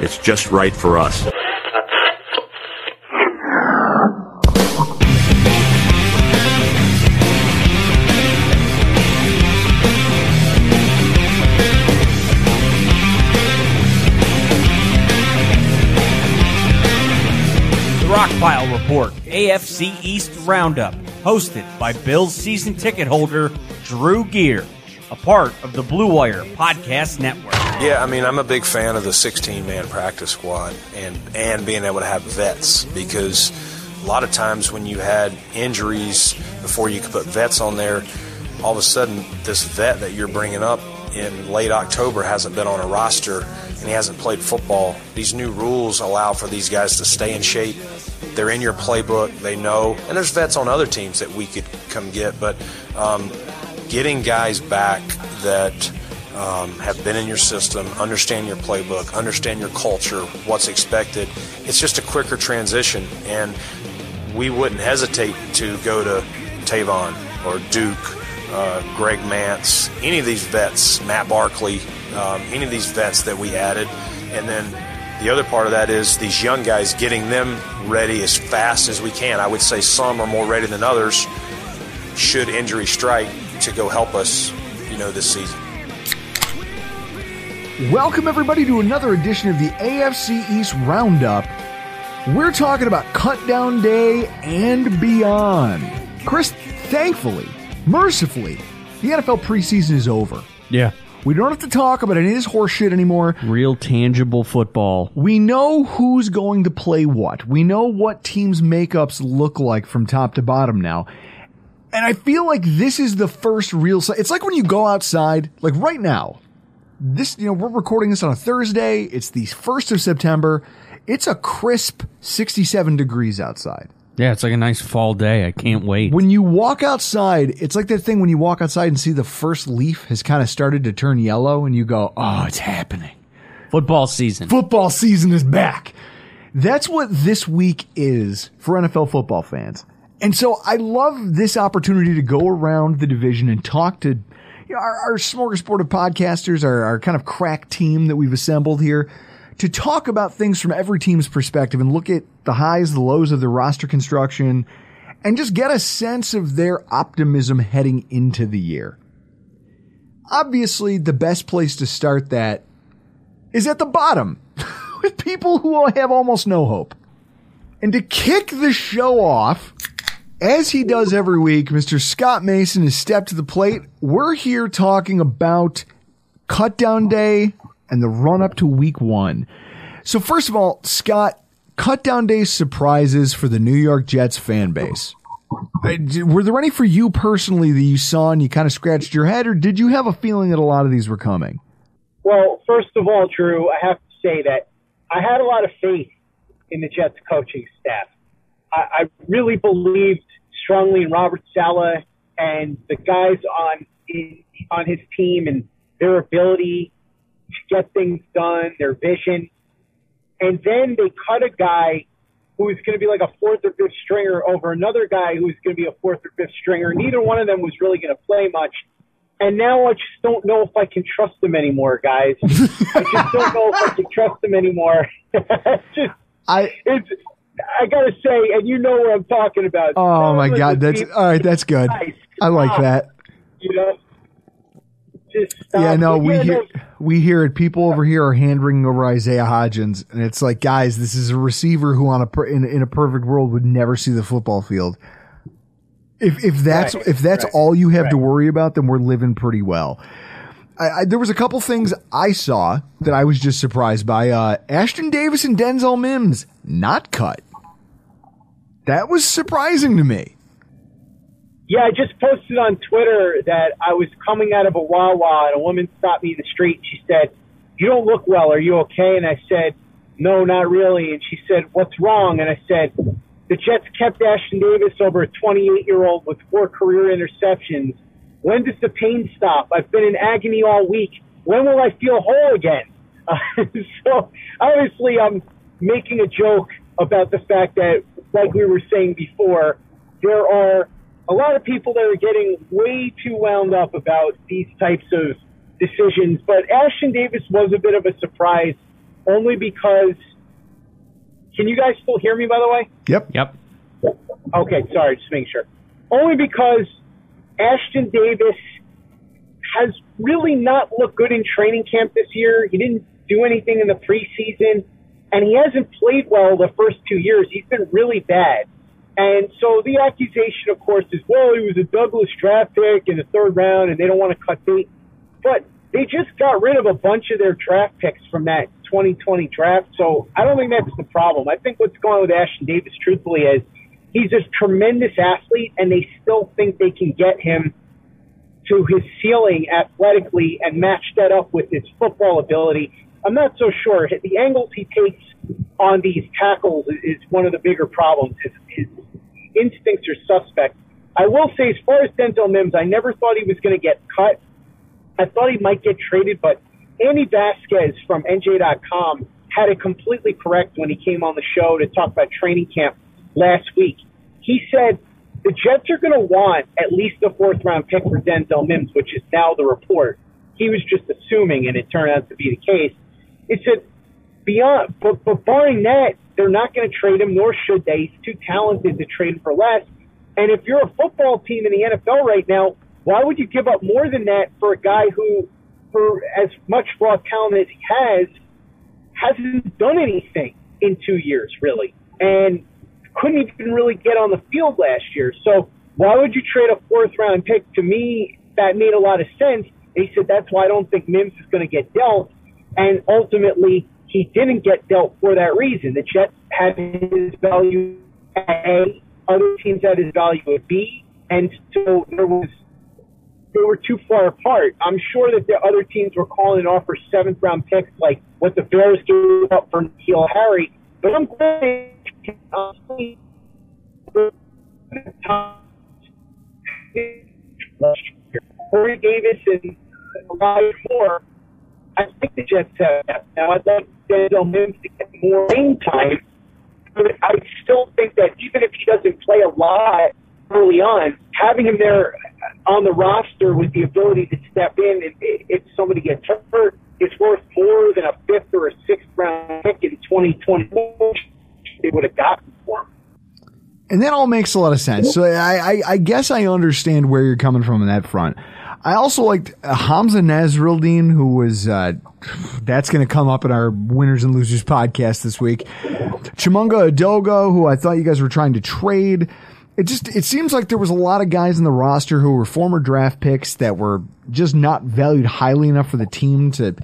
it's just right for us. Rockpile Report, AFC East Roundup, hosted by Bills season ticket holder Drew Gear, a part of the Blue Wire Podcast Network. Yeah, I mean, I'm a big fan of the 16 man practice squad and, and being able to have vets because a lot of times when you had injuries before you could put vets on there, all of a sudden this vet that you're bringing up in late October hasn't been on a roster and he hasn't played football. These new rules allow for these guys to stay in shape. They're in your playbook, they know, and there's vets on other teams that we could come get, but um, getting guys back that um, have been in your system, understand your playbook, understand your culture, what's expected. It's just a quicker transition, and we wouldn't hesitate to go to Tavon or Duke, uh, Greg Mance, any of these vets, Matt Barkley, um, any of these vets that we added, and then the other part of that is these young guys getting them ready as fast as we can. I would say some are more ready than others. Should injury strike to go help us, you know, this season. Welcome, everybody, to another edition of the AFC East Roundup. We're talking about Cut Down Day and beyond. Chris, thankfully, mercifully, the NFL preseason is over. Yeah. We don't have to talk about any of this horseshit anymore. Real tangible football. We know who's going to play what. We know what teams' makeups look like from top to bottom now. And I feel like this is the first real. si- It's like when you go outside, like right now. This, you know, we're recording this on a Thursday. It's the first of September. It's a crisp 67 degrees outside. Yeah, it's like a nice fall day. I can't wait. When you walk outside, it's like that thing when you walk outside and see the first leaf has kind of started to turn yellow and you go, oh, it's happening. Football season. Football season is back. That's what this week is for NFL football fans. And so I love this opportunity to go around the division and talk to you know, our, our smorgasbord of podcasters, our, our kind of crack team that we've assembled here to talk about things from every team's perspective and look at the highs, the lows of the roster construction and just get a sense of their optimism heading into the year. Obviously, the best place to start that is at the bottom with people who have almost no hope. And to kick the show off, as he does every week, Mr. Scott Mason has stepped to the plate. We're here talking about cut down day and the run up to week one. So first of all, Scott, cut down day surprises for the New York Jets fan base. Uh, Were there any for you personally that you saw and you kind of scratched your head, or did you have a feeling that a lot of these were coming? Well, first of all, Drew, I have to say that I had a lot of faith in the Jets coaching staff. I, I really believed strongly in Robert Saleh and the guys on on his team and their ability to get things done, their vision. And then they cut a guy who's going to be like a fourth or fifth stringer over another guy who's going to be a fourth or fifth stringer. Neither one of them was really going to play much. And now I just don't know if I can trust them anymore, guys. I just don't know if I can trust them anymore. just, I it's, I gotta say, and you know what I'm talking about. Oh my God, that's all right. That's good. Guys, I like stop. that. You know, just stop. Yeah, no, But we yeah, hear no, we hear it. People over here are hand wringing over Isaiah Hodgins, and it's like, guys, this is a receiver who, on a in, in a perfect world, would never see the football field. If if that's Right, if that's right, all you have to worry about, then we're living pretty well. I, I, there was a couple things I saw that I was just surprised by. Uh, Ashtyn Davis and Denzel Mims not cut. That was surprising to me. Yeah, I just posted on Twitter that I was coming out of a Wawa and a woman stopped me in the street. She said, "You don't look well. Are you okay?" And I said, "No, not really." And she said, "What's wrong?" And I said, "The Jets kept Ashtyn Davis over a 28-year-old with four career interceptions. When does the pain stop? I've been in agony all week. When will I feel whole again?" Uh, so obviously, I'm making a joke about the fact that, like we were saying before, there are a lot of people that are getting way too wound up about these types of decisions. But Ashtyn Davis was a bit of a surprise, only because. Can you guys still hear me, by the way? Yep. Yep. Okay, sorry, just making sure. Only because Ashtyn Davis has really not looked good in training camp this year. He didn't do anything in the preseason, and he hasn't played well the first two years. He's been really bad. And so the accusation, of course, is, well, he was a Douglas draft pick in the third round, and they don't want to cut bait. But they just got rid of a bunch of their draft picks from that 2020 draft. So I don't think that's the problem. I think what's going on with Ashtyn Davis, truthfully, is he's a tremendous athlete, and they still think they can get him to his ceiling athletically and match that up with his football ability. I'm not so sure. The angles he takes on these tackles is one of the bigger problems. His, his instincts are suspect. I will say, as far as Denzel Mims, I never thought he was going to get cut. I thought he might get traded, but Andy Vasquez from NJ.com had it completely correct when he came on the show to talk about training camp last week. He said the Jets are going to want at least a fourth round pick for Denzel Mims, which is now the report. He was just assuming, and it turned out to be the case. He said, beyond, but, but barring that, they're not going to trade him, nor should they. He's too talented to trade for less. And if you're a football team in the NFL right now, why would you give up more than that for a guy who, for as much raw talent as he has, hasn't done anything in two years, really, and couldn't even really get on the field last year. So why would you trade a fourth round pick? To me, that made a lot of sense. He said that's why I don't think Mims is going to get dealt. And ultimately, he didn't get dealt for that reason. The Jets had his value at A, other teams had his value at B, and so there was they were too far apart. I'm sure that the other teams were calling and offer seventh round picks like what the Bears gave up for N'Keal Harry. But I'm glad honestly, uh, Corey Davis and a lot more. I think the Jets have that. Uh, now I'd like Denzel Mims to get more game time, but I still think that even if he doesn't play a lot early on, having him there on the roster with the ability to step in and if somebody gets hurt, it's worth more than a fifth or a sixth round pick in 2024 they would have gotten for him. And that all makes a lot of sense. So I, I, I guess I understand where you're coming from on that front. I also liked uh, Hamsah Nasirildeen, who was, uh, that's going to come up in our winners and losers podcast this week. Chimunga Edoga, who I thought you guys were trying to trade. It just, it seems like there was a lot of guys in the roster who were former draft picks that were just not valued highly enough for the team to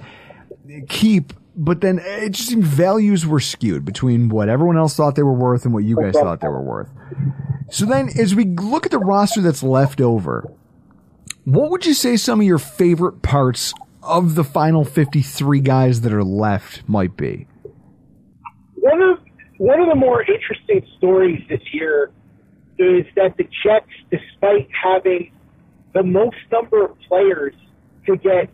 keep. But then it just seemed values were skewed between what everyone else thought they were worth and what you guys thought they were worth. So then as we look at the roster that's left over, what would you say some of your favorite parts of the final 53 guys that are left might be? One of one of the more interesting stories this year is that the Jets, despite having the most number of players to get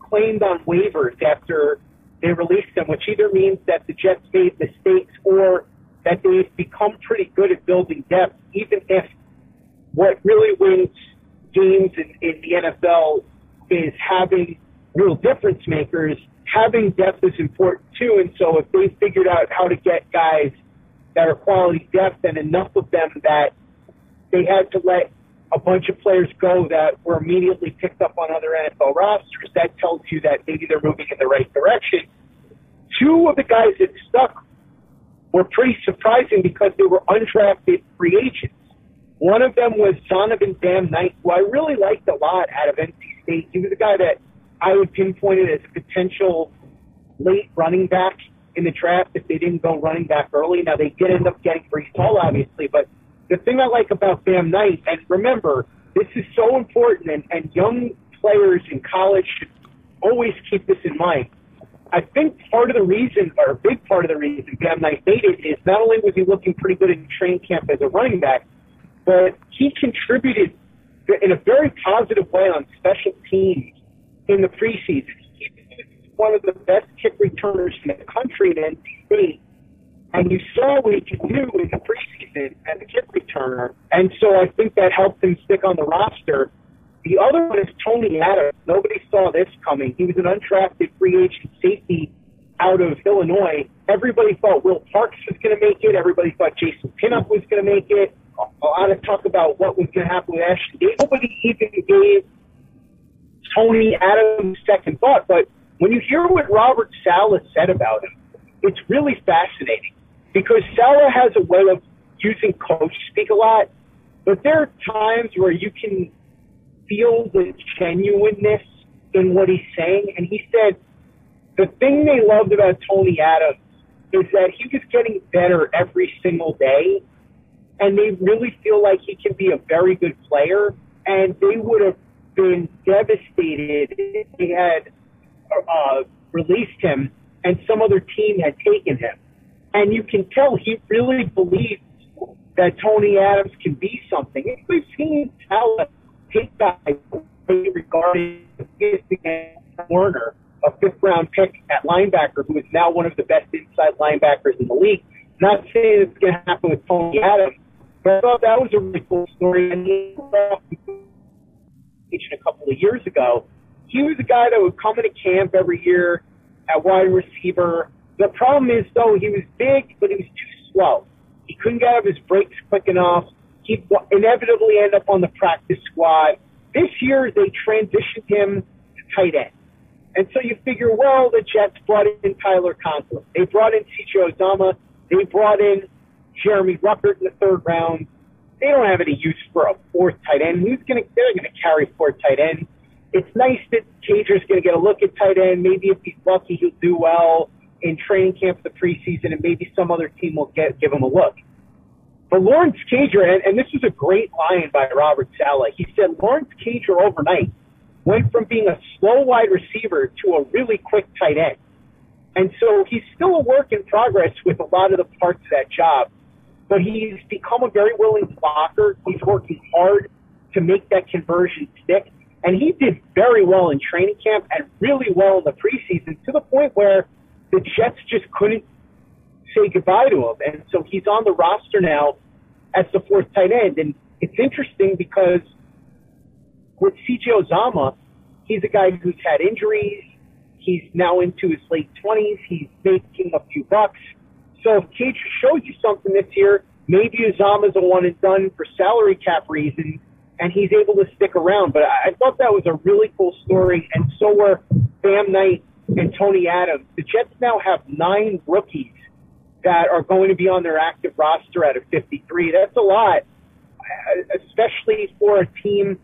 claimed on waivers after they released them, which either means that the Jets made mistakes or that they've become pretty good at building depth, even if what really wins games in, in the NFL is having real difference makers. Having depth is important too, and so if they figured out how to get guys that are quality depth and enough of them that they had to let a bunch of players go that were immediately picked up on other NFL rosters, that tells you that maybe they're moving in the right direction. Two of the guys that stuck were pretty surprising because they were undrafted free agents. One of them was Zonovan Bam Knight, who I really liked a lot out of NC State. He was a guy that I would pinpoint it as a potential late running back in the draft if they didn't go running back early. Now they did end up getting Breece Hall, obviously, but the thing I like about Bam Knight, and remember, this is so important, and, and young players in college should always keep this in mind. I think part of the reason, or a big part of the reason Bam Knight made it is not only was he looking pretty good in training camp as a running back, but he contributed in a very positive way on special teams in the preseason. He's one of the best kick returners in the country in State, and you saw what he could do in the preseason as a kick returner. And so I think that helped him stick on the roster. The other one is Tony Adams. Nobody saw this coming. He was an undrafted free agent safety out of Illinois. Everybody thought Will Parks was going to make it. Everybody thought Jason Pinnock was going to make it. A lot of talk about what was going to happen with Davis. Nobody even gave Tony Adams second thought. But when you hear what Robert Saleh said about him, it's really fascinating because Saleh has a way of using coach speak a lot, but there are times where you can feel the genuineness in what he's saying. And he said the thing they loved about Tony Adams is that he was getting better every single day, and they really feel like he can be a very good player. And they would have been devastated if they had uh, released him and some other team had taken him. And you can tell he really believes that Tony Adams can be something. We've seen talent take guys regarding Warner, a fifth round pick at linebacker, who is now one of the best inside linebackers in the league. Not saying it's going to happen with Tony Adams, but I thought that was a really cool story. And he a couple of years ago, he was a guy that would come into camp every year at wide receiver. The problem is, though, he was big, but he was too slow. He couldn't get out of his breaks quick enough. He inevitably end up on the practice squad. This year, they transitioned him to tight end. And so you figure, well, the Jets brought in Tyler Conklin. They brought in C.J. Uzomah. They brought in Jeremy Ruckert in the third round. They don't have any use for a fourth tight end. Who's going to? They're going to carry four tight ends. It's nice that Cager's going to get a look at tight end. Maybe if he's lucky, he'll do well in training camp the preseason, and maybe some other team will get give him a look. But Lawrence Cager, and, and this was a great line by Robert Saleh. He said Lawrence Cager overnight went from being a slow wide receiver to a really quick tight end. And so he's still a work in progress with a lot of the parts of that job. But he's become a very willing blocker. He's working hard to make that conversion stick. And he did very well in training camp and really well in the preseason to the point where the Jets just couldn't say goodbye to him. And so he's on the roster now as the fourth tight end. And it's interesting because with CJ Uzomah, he's a guy who's had injuries. He's now into his late 20s. He's making a few bucks. So if Cage shows you something this year, maybe Uzomah's a one and done for salary cap reasons, and he's able to stick around. But I, I thought that was a really cool story, and so were Bam Knight and Tony Adams. The Jets now have nine rookies that are going to be on their active roster out of 53. That's a lot, especially for a team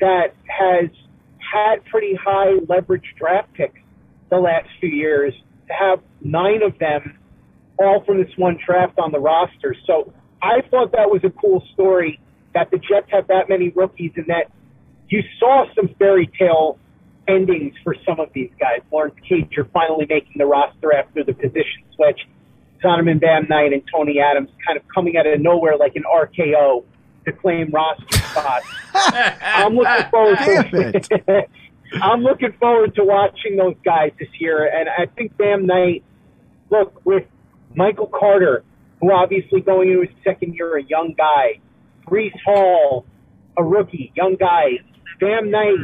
that has had pretty high leverage draft picks the last few years to have nine of them all from this one draft on the roster. So I thought that was a cool story that the Jets have that many rookies and that you saw some fairy tale endings for some of these guys. Lawrence Cager finally making the roster after the position switch. Zonovan Bam Knight and Tony Adams kind of coming out of nowhere like an RKO to claim roster spots. I'm looking forward to I'm looking forward to watching those guys this year, and I think Bam Knight. Look, with Michael Carter who obviously going into his second year, a young guy. Breece Hall, a rookie, young guy. Bam Knight,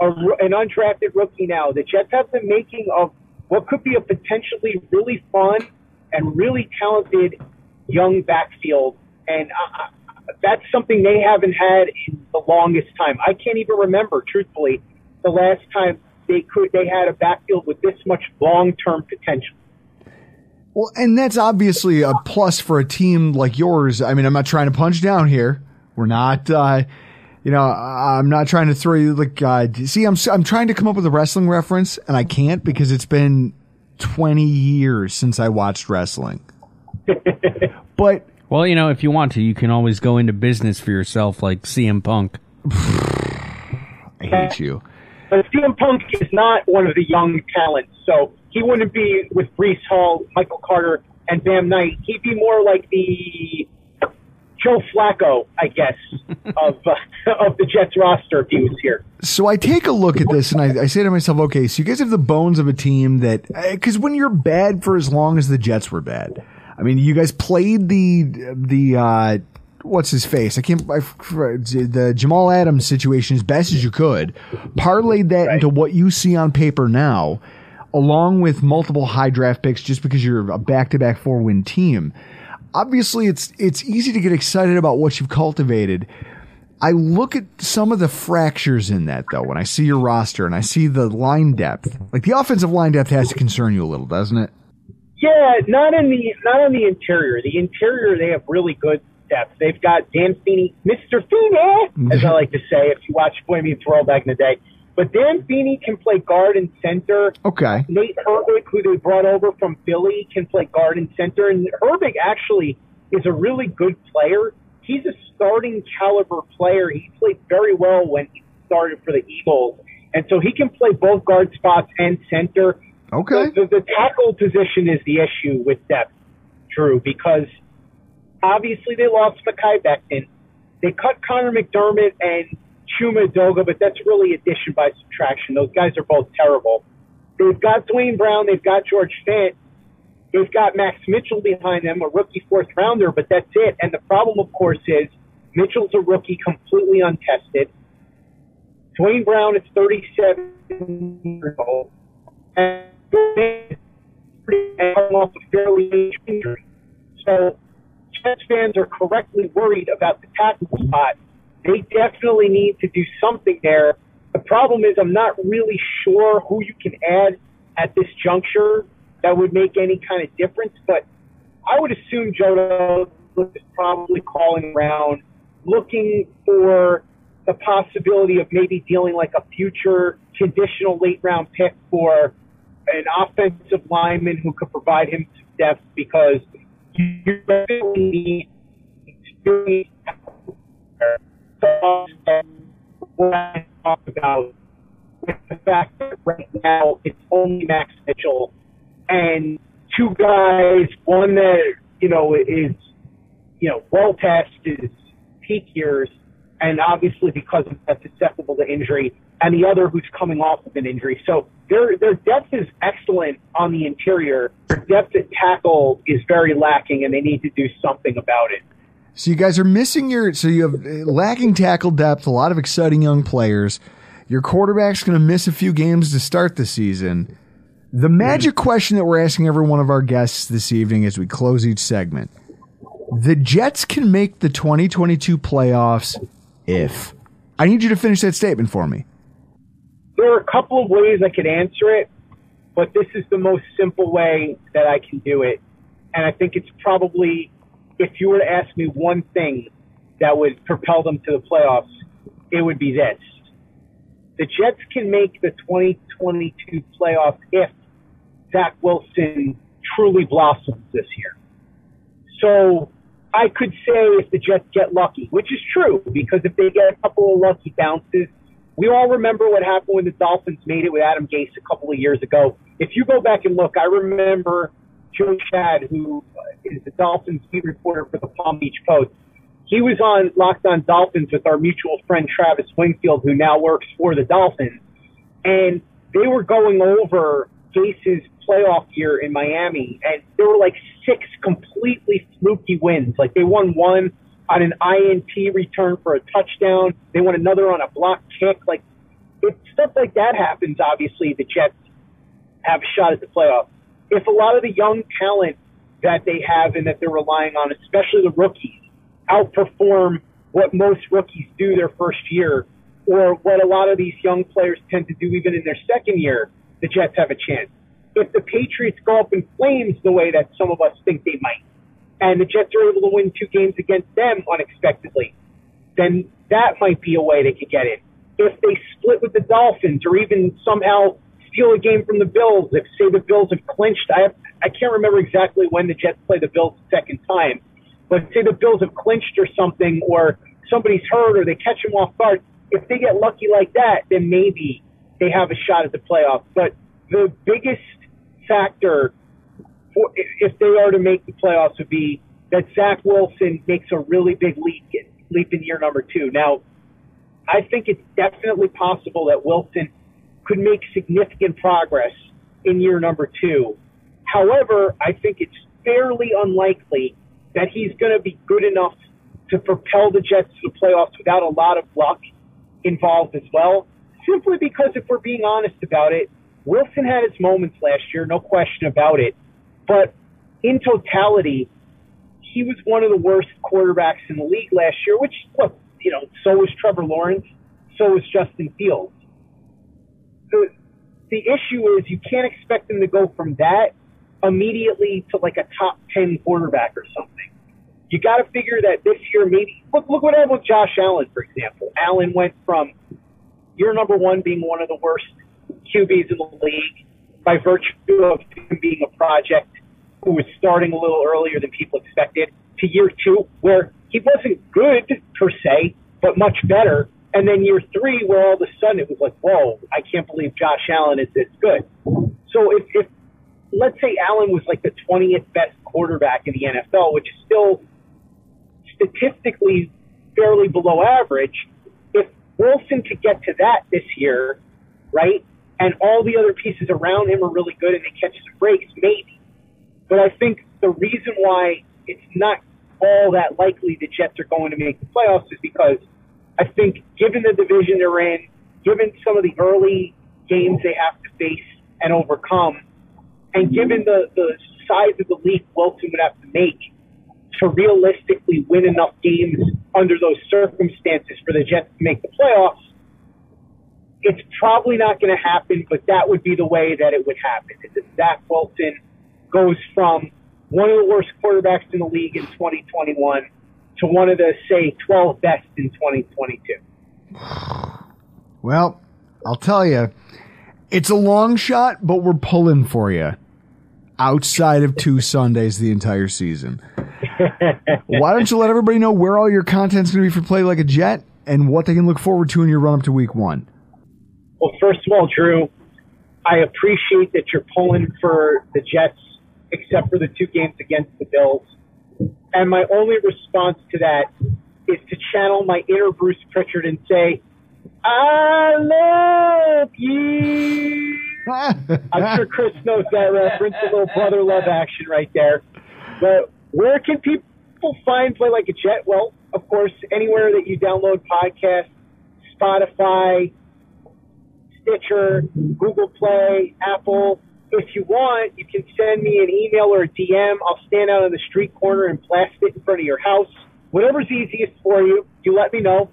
a, an undrafted rookie now. The Jets have the making of what could be a potentially really fun and really talented young backfield. And uh, that's something they haven't had in the longest time. I can't even remember, truthfully, the last time they could they had a backfield with this much long term potential. Well, and that's obviously a plus for a team like yours. I mean, I'm not trying to punch down here. We're not, uh, you know, I'm not trying to throw you like, uh, see, I'm, I'm trying to come up with a wrestling reference and I can't because it's been 20 years since I watched wrestling. but, well, you know, if you want to, you can always go into business for yourself like CM Punk. I hate you. But CM Punk is not one of the young talents, so he wouldn't be with Breece Hall, Michael Carter, and Bam Knight. He'd be more like the Joe Flacco, I guess, of uh, of the Jets roster if he was here. So I take a look at this and I, I say to myself, okay, so you guys have the bones of a team that, because when you're bad for as long as the Jets were bad, I mean, you guys played the the uh, what's his face? I can't. I, the Jamal Adams situation as best as you could. Parlayed that right. into what you see on paper now, along with multiple high draft picks, just because you're a back to back four win team. Obviously, it's it's easy to get excited about what you've cultivated. I look at some of the fractures in that though when I see your roster and I see the line depth. Like the offensive line depth has to concern you a little, doesn't it? Yeah, not in the not on the interior. The interior they have really good depth. They've got Dan Feeney, Mr. Feeney, as I like to say if you watch Boy Meets World back in the day. But Dan Feeney can play guard and center. Okay. Nate Herbig, who they brought over from Philly, can play guard and center. And Herbig actually is a really good player. He's a starting caliber player. He played very well when he started for the Eagles. And so he can play both guard spots and center. Okay. The, the, the tackle position is the issue with depth, Drew, because obviously they lost Mekhi Becton. They cut Connor McDermott and Chuma Edoga, but that's really addition by subtraction. Those guys are both terrible. They've got Duane Brown. They've got George Fant. They've got Max Mitchell behind them, a rookie fourth rounder, but that's it. And the problem, of course, is Mitchell's a rookie, completely untested. Duane Brown is 37 years old. And off a fairly injury. So Jets fans are correctly worried about the tackle spot they definitely need to do something there. The problem is I'm not really sure who you can add at this juncture that would make any kind of difference, but I would assume Joe is probably calling around looking for the possibility of maybe dealing like a future conditional late round pick for an offensive lineman who could provide him some depth because you really need what I talk about with the fact that right now it's only Max Mitchell and two guys, one that, you know, is, you know, well tested, peak years, and obviously because of that susceptible to injury, and the other who's coming off of an injury. So their their depth is excellent on the interior. Their depth at tackle is very lacking, and they need to do something about it. So you guys are missing your, so you have uh, lacking tackle depth, a lot of exciting young players. Your quarterback's going to miss a few games to start the season. The magic question that we're asking every one of our guests this evening as we close each segment. The Jets can make the 2022 playoffs if. I need you to finish that statement for me. There are a couple of ways I could answer it, but this is the most simple way that I can do it. And I think it's probably if you were to ask me one thing that would propel them to the playoffs, it would be this. The Jets can make the 2022 playoffs if Zach Wilson truly blossoms this year. So I could say if the Jets get lucky, which is true, because if they get a couple of lucky bounces, we all remember what happened when the Dolphins made it with Adam Gase a couple of years ago. If you go back and look, I remember Joe Schad, who is the Dolphins beat reporter for the Palm Beach Post. He was on Locked On Dolphins with our mutual friend Travis Wingfield, who now works for the Dolphins, and they were going over Gase's playoff year in Miami, and there were like six completely fluky wins. Like they won one on an INT return for a touchdown. They won another on a block kick. Like if stuff like that happens, obviously the Jets have a shot at the playoffs. If a lot of the young talent that they have and that they're relying on, especially the rookies, outperform what most rookies do their first year, or what a lot of these young players tend to do even in their second year, the Jets have a chance. If the Patriots go up in flames the way that some of us think they might, and the Jets are able to win two games against them unexpectedly, then that might be a way they could get in. If they split with the Dolphins or even somehow steal a game from the Bills, if say the Bills have clinched, I have, I can't remember exactly when the Jets play the Bills the second time, but say the Bills have clinched or something, or somebody's hurt or they catch them off guard. If they get lucky like that, then maybe they have a shot at the playoffs. But the biggest factor for, if they are to make the playoffs would be that Zach Wilson makes a really big leap leap in year number two. Now, I think it's definitely possible that Wilson could make significant progress in year number two. However, I think it's fairly unlikely that he's going to be good enough to propel the Jets to the playoffs without a lot of luck involved as well. Simply because if we're being honest about it, Wilson had his moments last year, no question about it. But in totality, he was one of the worst quarterbacks in the league last year, which, look, you know, so was Trevor Lawrence, so was Justin Fields. The, the issue is you can't expect him to go from that immediately to like a top 10 quarterback or something. You got to figure that this year, maybe, look, look what happened with Josh Allen, for example. Allen went from year number one being one of the worst QBs in the league by virtue of him being a project who was starting a little earlier than people expected to year two where he wasn't good per se, but much better. And then year three where all of a sudden it was like, whoa, I can't believe Josh Allen is this good. So if, if let's say Allen was like the 20th best quarterback in the NFL, which is still statistically fairly below average, if Wilson could get to that this year, right, and all the other pieces around him are really good and they catch some breaks, maybe. But I think the reason why it's not all that likely the Jets are going to make the playoffs is because I think, given the division they're in, given some of the early games they have to face and overcome, and given the, the size of the leap Wilson would have to make to realistically win enough games under those circumstances for the Jets to make the playoffs, it's probably not going to happen, but that would be the way that it would happen. That Zach Wilson goes from one of the worst quarterbacks in the league in 2021 to one of the, say, 12 best in 2022. Well, I'll tell you, it's a long shot, but we're pulling for you outside of two Sundays the entire season. Why don't you let everybody know where all your content's going to be for Play Like a Jet and what they can look forward to in your run up to week one? Well, first of all, Drew, I appreciate that you're pulling for the Jets, except for the two games against the Bills. And my only response to that is to channel my inner Bruce Prichard and say, I love you. I'm sure Chris knows that reference, a little brother love action right there. But where can people find Play Like a Jet? Well, of course, anywhere that you download podcasts, Spotify, Stitcher, Google Play, Apple. If you want, you can send me an email or a DM. I'll stand out on the street corner and blast it in front of your house. Whatever's easiest for you, you let me know.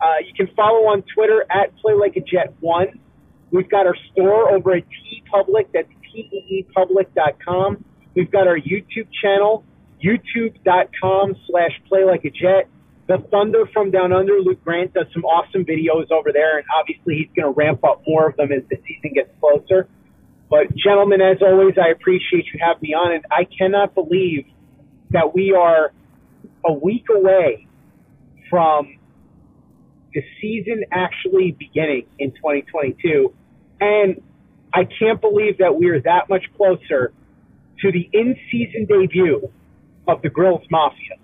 Uh, you can follow on Twitter at Play Like a Jet One. We've got our store over at TeePublic. That's teepublic.com. We've got our YouTube channel, youtube.com slash Play Like a Jet. The Thunder from Down Under, Luke Grant does some awesome videos over there, and obviously he's going to ramp up more of them as the season gets closer. But gentlemen, as always, I appreciate you having me on, and I cannot believe that we are a week away from the season actually beginning in 2022. And I can't believe that we are that much closer to the in-season debut of the Grills Mafia.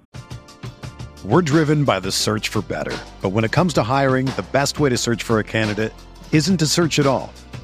We're driven by the search for better. But when it comes to hiring, the best way to search for a candidate isn't to search at all.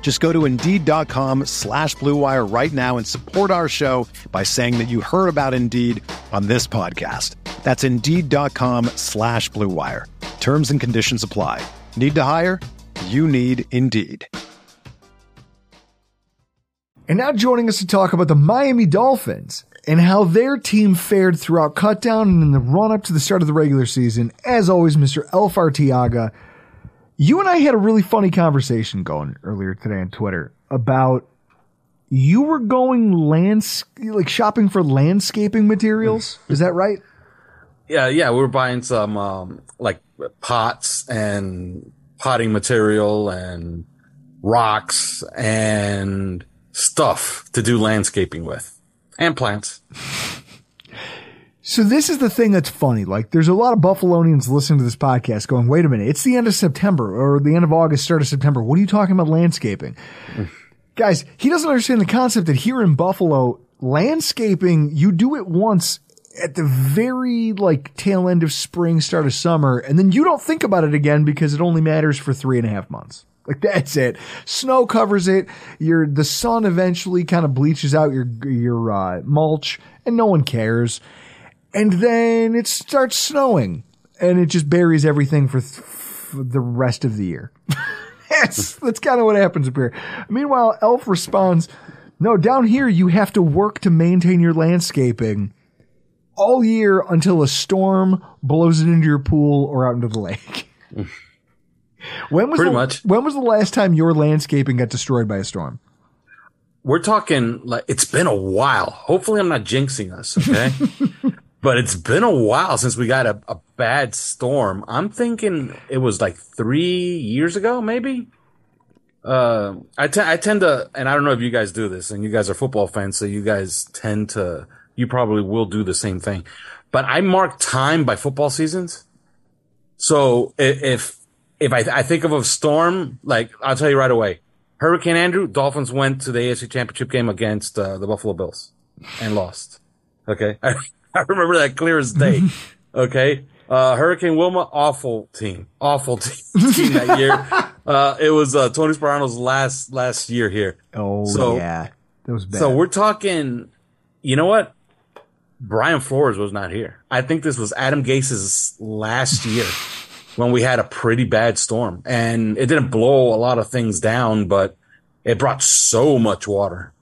Just go to Indeed.com slash BlueWire right now and support our show by saying that you heard about Indeed on this podcast. That's Indeed.com slash BlueWire. Terms and conditions apply. Need to hire? You need Indeed. And now joining us to talk about the Miami Dolphins and how their team fared throughout cutdown and in the run up to the start of the regular season, as always, Mr. Elf Artiaga. You and I had a really funny conversation going earlier today on Twitter about you were going lands like shopping for landscaping materials. Is that right? Yeah, yeah, we were buying some um, like pots and potting material and rocks and stuff to do landscaping with and plants. So this is the thing that's funny. Like, there's a lot of Buffalonians listening to this podcast going, wait a minute, it's the end of September or the end of August, start of September. What are you talking about landscaping? Guys, he doesn't understand the concept that here in Buffalo, landscaping, you do it once at the very like tail end of spring, start of summer, and then you don't think about it again because it only matters for three and a half months. Like that's it. Snow covers it. Your the sun eventually kind of bleaches out your your uh, mulch, and no one cares. And then it starts snowing, and it just buries everything for, th- for the rest of the year. that's that's kind of what happens up here. Meanwhile, Elf responds, "No, down here you have to work to maintain your landscaping." All year until a storm blows it into your pool or out into the lake. When was Pretty the, much. When was the last time your landscaping got destroyed by a storm? We're talking like it's been a while. Hopefully, I'm not jinxing us, okay? but it's been a while since we got a, a bad storm. I'm thinking it was like three years ago, maybe. Uh, I, te- I tend to, and I don't know if you guys do this, and you guys are football fans, so you guys tend to, you probably will do the same thing. But I mark time by football seasons. So if if I, I think of a storm, like I'll tell you right away, Hurricane Andrew, Dolphins went to the AFC Championship game against uh, the Buffalo Bills and lost. Okay, I, remember that clear as day. Okay, uh, Hurricane Wilma, awful team, awful team, team that year. Uh, it was uh, Tony Sparano's last last year here. Oh So- yeah, that was bad. So we're talking, you know what? Brian Flores was not here. I think this was Adam Gase's last year when we had a pretty bad storm and it didn't blow a lot of things down, but it brought so much water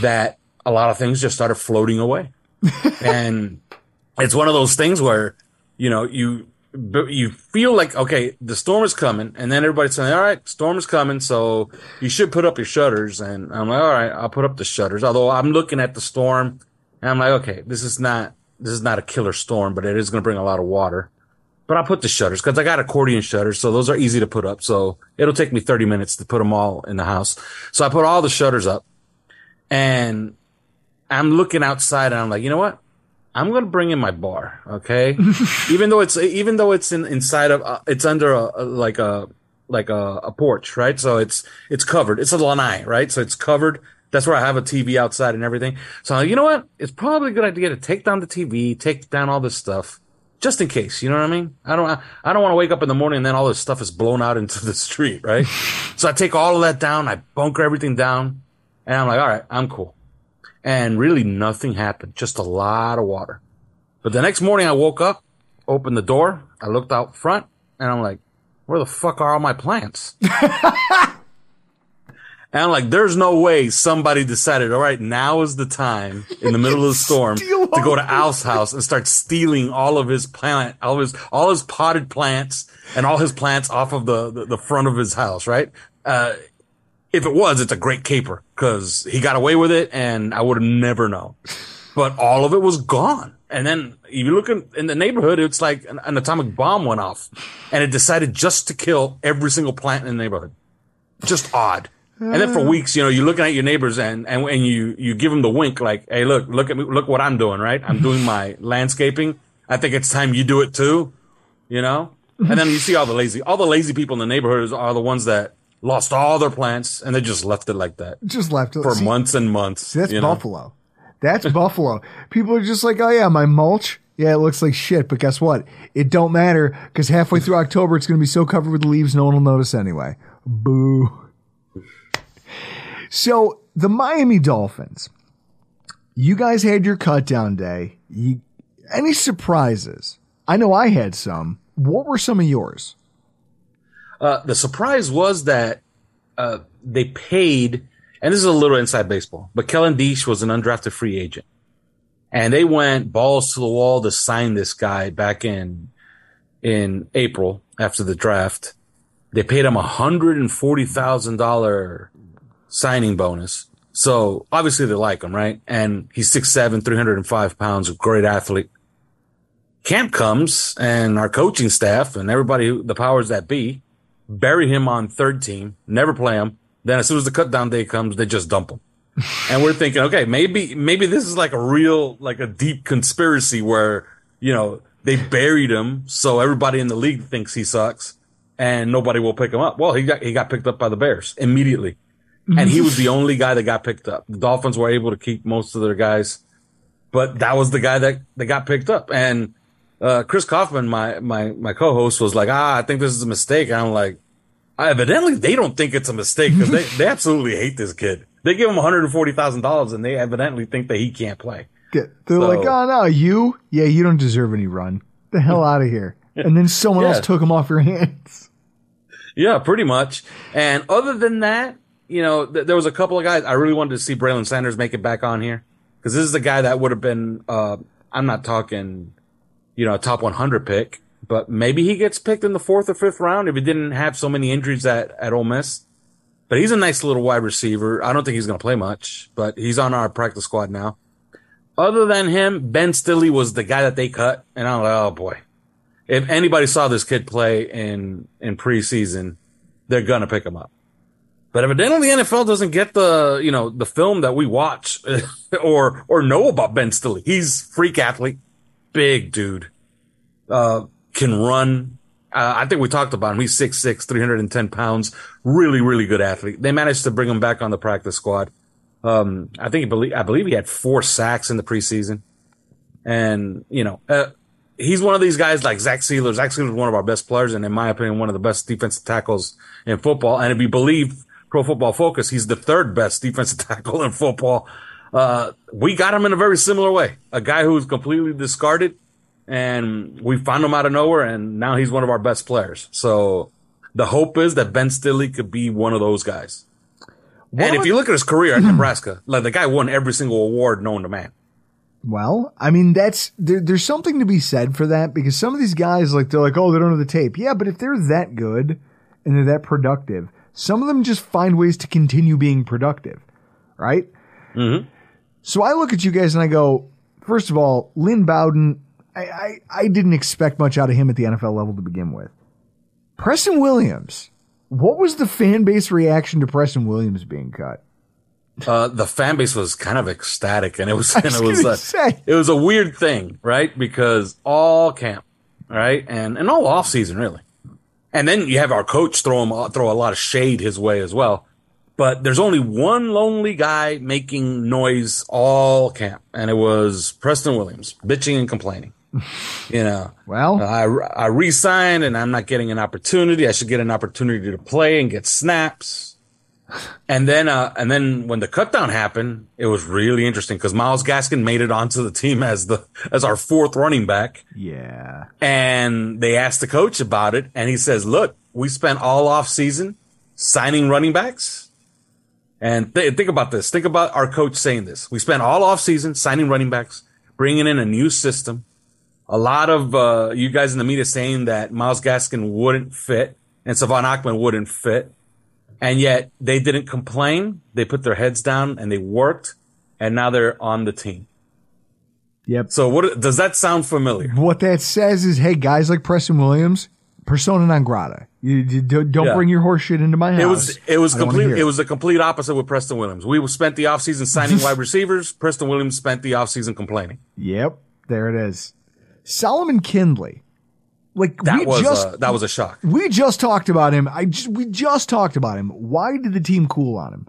that a lot of things just started floating away. And it's one of those things where, you know, you, you feel like, okay, the storm is coming. And then everybody's saying, all right, storm is coming. So you should put up your shutters. And I'm like, all right, I'll put up the shutters. Although I'm looking at the storm and I'm like, okay, this is not, this is not a killer storm, but it is going to bring a lot of water. But I'll put the shutters because I got accordion shutters. So those are easy to put up. So it'll take me 30 minutes to put them all in the house. So I put all the shutters up and I'm looking outside and I'm like, you know what? I'm going to bring in my bar. Okay. even though it's, even though it's in, inside of, uh, it's under a, a like a, like a, a porch, right? So it's, it's covered. It's a lanai, right? So it's covered. That's where I have a TV outside and everything. So I'm like, you know what? It's probably a good idea to take down the TV, take down all this stuff just in case. You know what I mean? I don't, I don't want to wake up in the morning and then all this stuff is blown out into the street, right? so I take all of that down. I bunker everything down and I'm like, all right, I'm cool. And really nothing happened. Just a lot of water. But the next morning I woke up, opened the door, I looked out front and I'm like, where the fuck are all my plants? And I'm like, there's no way somebody decided, all right, now is the time in the middle of the storm to go to Al's house and start stealing all of his plant, all his, all his potted plants and all his plants off of the, the, the front of his house, right? Uh, If it was, it's a great caper because he got away with it and I would have never known. But all of it was gone. And then if you look in, in the neighborhood, it's like an, an atomic bomb went off and it decided just to kill every single plant in the neighborhood. Just odd. And then for hmm. weeks, you know, you're looking at your neighbors and, and, and you, you give them the wink, like, Hey, look, look at me, look what I'm doing, right? I'm doing my landscaping. I think it's time you do it too, you know? And then you see all the lazy, all the lazy people in the neighborhood are the ones that lost all their plants and they just left it like that Just left it for See, months and months. See, that's you know? Buffalo. That's Buffalo. People are just like, oh yeah, my mulch. Yeah, it looks like shit, but guess what? It don't matter because halfway through October, it's going to be so covered with leaves, no one will notice anyway. Boo. So the Miami Dolphins, you guys had your cut down day. You, any surprises? I know I had some. What were some of yours? Uh, the surprise was that uh, they paid, and this is a little inside baseball, but Kellen Diesch was an undrafted free agent. And they went balls to the wall to sign this guy back in in April after the draft. They paid him a hundred and forty thousand dollar signing bonus. So obviously they like him, right? And he's 6'7", 305 pounds, a great athlete. Camp comes and our coaching staff and everybody, the powers that be, bury him on third team, never play him. Then as soon as the cut down day comes, they just dump him. and we're thinking, okay, maybe, maybe this is like a real, like a deep conspiracy where, you know, they buried him. So everybody in the league thinks he sucks and nobody will pick him up. Well, he got, he got picked up by the Bears immediately. And he was the only guy that got picked up. The Dolphins were able to keep most of their guys, but that was the guy that, that got picked up. And, uh, Chris Kaufman, my, my, my co-host was like, ah, I think this is a mistake. And I'm like, evidently they don't think it's a mistake because they, they absolutely hate this kid. They give him $140,000 and they evidently think that he can't play. They're So- like, oh no, you? Yeah, you don't deserve any run. The hell out of here. And then someone Yeah. else took him off your hands. Yeah, pretty much. And other than that, you know, th- there was a couple of guys I really wanted to see Braylon Sanders make it back on here because this is the guy that would have been. Uh, I'm not talking, you know, a top 100 pick, but maybe he gets picked in the fourth or fifth round if he didn't have so many injuries at at Ole Miss. But he's a nice little wide receiver. I don't think he's going to play much, but he's on our practice squad now. Other than him, Ben Stille was the guy that they cut, and I'm like, oh boy, if anybody saw this kid play in in preseason, they're gonna pick him up. But evidently, the NFL doesn't get the you know the film that we watch or or know about Ben Stille. He's freak athlete, big dude, uh, can run. Uh, I think we talked about him. He's 6'6", 310 pounds. Really, really good athlete. They managed to bring him back on the practice squad. Um, I think he believe I believe he had four sacks in the preseason, and you know. Uh, he's one of these guys like Zach Sieler. Zach Sieler is one of our best players, and in my opinion, one of the best defensive tackles in football. And if you believe Pro Football Focus, he's the third best defensive tackle in football. Uh, we got him in a very similar way. A guy who was completely discarded, and we found him out of nowhere, and now he's one of our best players. So the hope is that Ben Stille could be one of those guys. and if you look at his career at Nebraska, like the guy won every single award known to man. Well, I mean, that's there, there's something to be said for that because some of these guys, like, they're like, oh, they don't have the tape. Yeah, but if they're that good and they're that productive, some of them just find ways to continue being productive, right? Mm-hmm. So I look at you guys and I go, first of all, Lynn Bowden, I, I, I didn't expect much out of him at the NFL level to begin with. Preston Williams, what was the fan base reaction to Preston Williams being cut? uh, the fan base was kind of ecstatic, and it was and was it was a, say. it was a weird thing, right? Because all camp, right, and and all off season really, and then you have our coach throw him throw a lot of shade his way as well. But there's only one lonely guy making noise all camp, and it was Preston Williams bitching and complaining. You know, well, I I re-signed and I'm not getting an opportunity. I should get an opportunity to play and get snaps. And then, uh, and then when the cutdown happened, it was really interesting because Myles Gaskin made it onto the team as the as our fourth running back. Yeah. And they asked the coach about it, and he says, "Look, we spent all off season signing running backs." And th- think about this. Think about our coach saying this. We spent all off season signing running backs, bringing in a new system. A lot of uh, you guys in the media saying that Myles Gaskin wouldn't fit and Salvon Ahmed wouldn't fit. And yet they didn't complain. They put their heads down and they worked and now they're on the team. Yep. So what does that sound familiar? What that says is, hey, guys like Preston Williams, persona non grata. You, you don't Yeah. bring your horseshit into my house. It was it was I don't wanna complete hear it was the complete opposite with Preston Williams. We spent the offseason signing wide receivers. Preston Williams spent the offseason complaining. Yep, there it is. Solomon Kindley. Like That we was just uh, that was a shock. we just talked about him. I just, we just talked about him. Why did the team cool on him?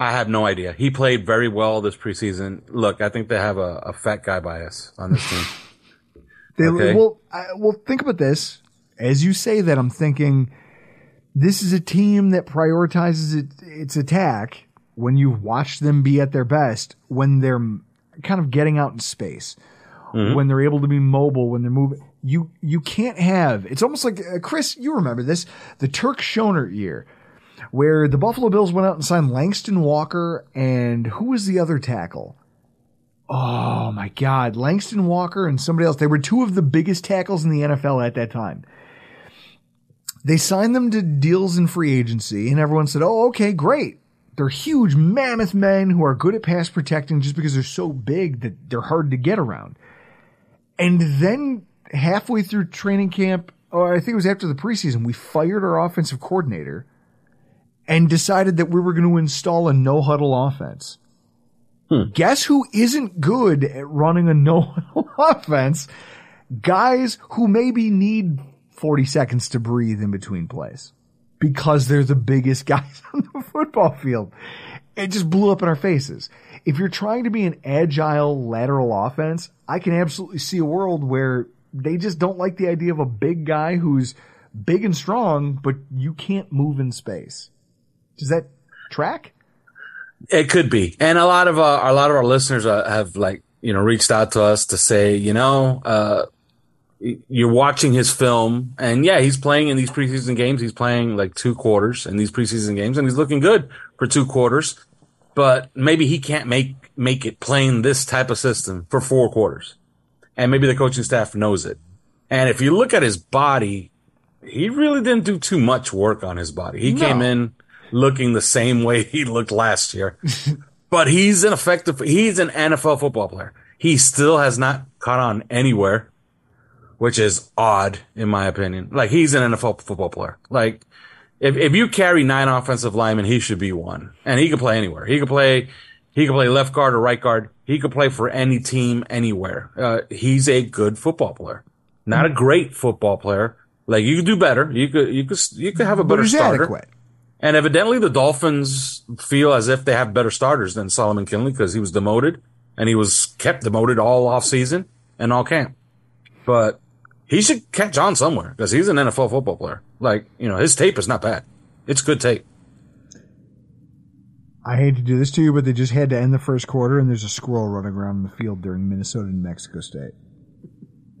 I have no idea. He played very well this preseason. Look, I think they have a, a fat guy bias on this team. They, Okay. Well, I, well, think about this. As you say that, I'm thinking this is a team that prioritizes it, its attack when you watch them be at their best, when they're kind of getting out in space, Mm-hmm. when they're able to be mobile, when they're moving. You you can't have. It's almost like uh, Chris. You remember this? The Turk Schonert year. Where the Buffalo Bills went out and signed Langston Walker and who was the other tackle? Oh my God, Langston Walker and somebody else. They were two of the biggest tackles in the NFL at that time. They signed them to deals in free agency, and everyone said, Oh, okay, great. They're huge, mammoth men who are good at pass protecting just because they're so big that they're hard to get around. And then halfway through training camp, or I think it was after the preseason, we fired our offensive coordinator and decided that we were going to install a no huddle offense. Hmm. Guess who isn't good at running a no huddle offense? Guys who maybe need 40 seconds to breathe in between plays because they're the biggest guys on the football field. It just blew up in our faces. If you're trying to be an agile lateral offense, I can absolutely see a world where they just don't like the idea of a big guy who's big and strong, but you can't move in space. Does that track? It could be, and a lot of uh, a lot of our listeners uh, have like you know reached out to us to say, you know, uh, you're watching his film, and yeah, he's playing in these preseason games. He's playing like two quarters in these preseason games, and he's looking good for two quarters. But maybe he can't make make it playing this type of system for four quarters, and maybe the coaching staff knows it. And if you look at his body, he really didn't do too much work on his body. He No. came in looking the same way he looked last year. but he's an effective, he's an NFL football player. He still has not caught on anywhere, which is odd in my opinion. Like he's an NFL football player. Like if, if you carry nine offensive linemen, he should be one and he can play anywhere. He could play, he could play left guard or right guard. He could play for any team anywhere. Uh, he's a good football player, not a great football player. Like you could do better. You could, you could, you could have a better starter. adequate. And evidently the Dolphins feel as if they have better starters than Solomon Kindley because he was demoted and he was kept demoted all off season and all camp. But he should catch on somewhere because he's an NFL football player. Like, you know, his tape is not bad. It's good tape. I hate to do this to you, but they just had to end the first quarter, and there's a squirrel running around in the field during Minnesota and Mexico State.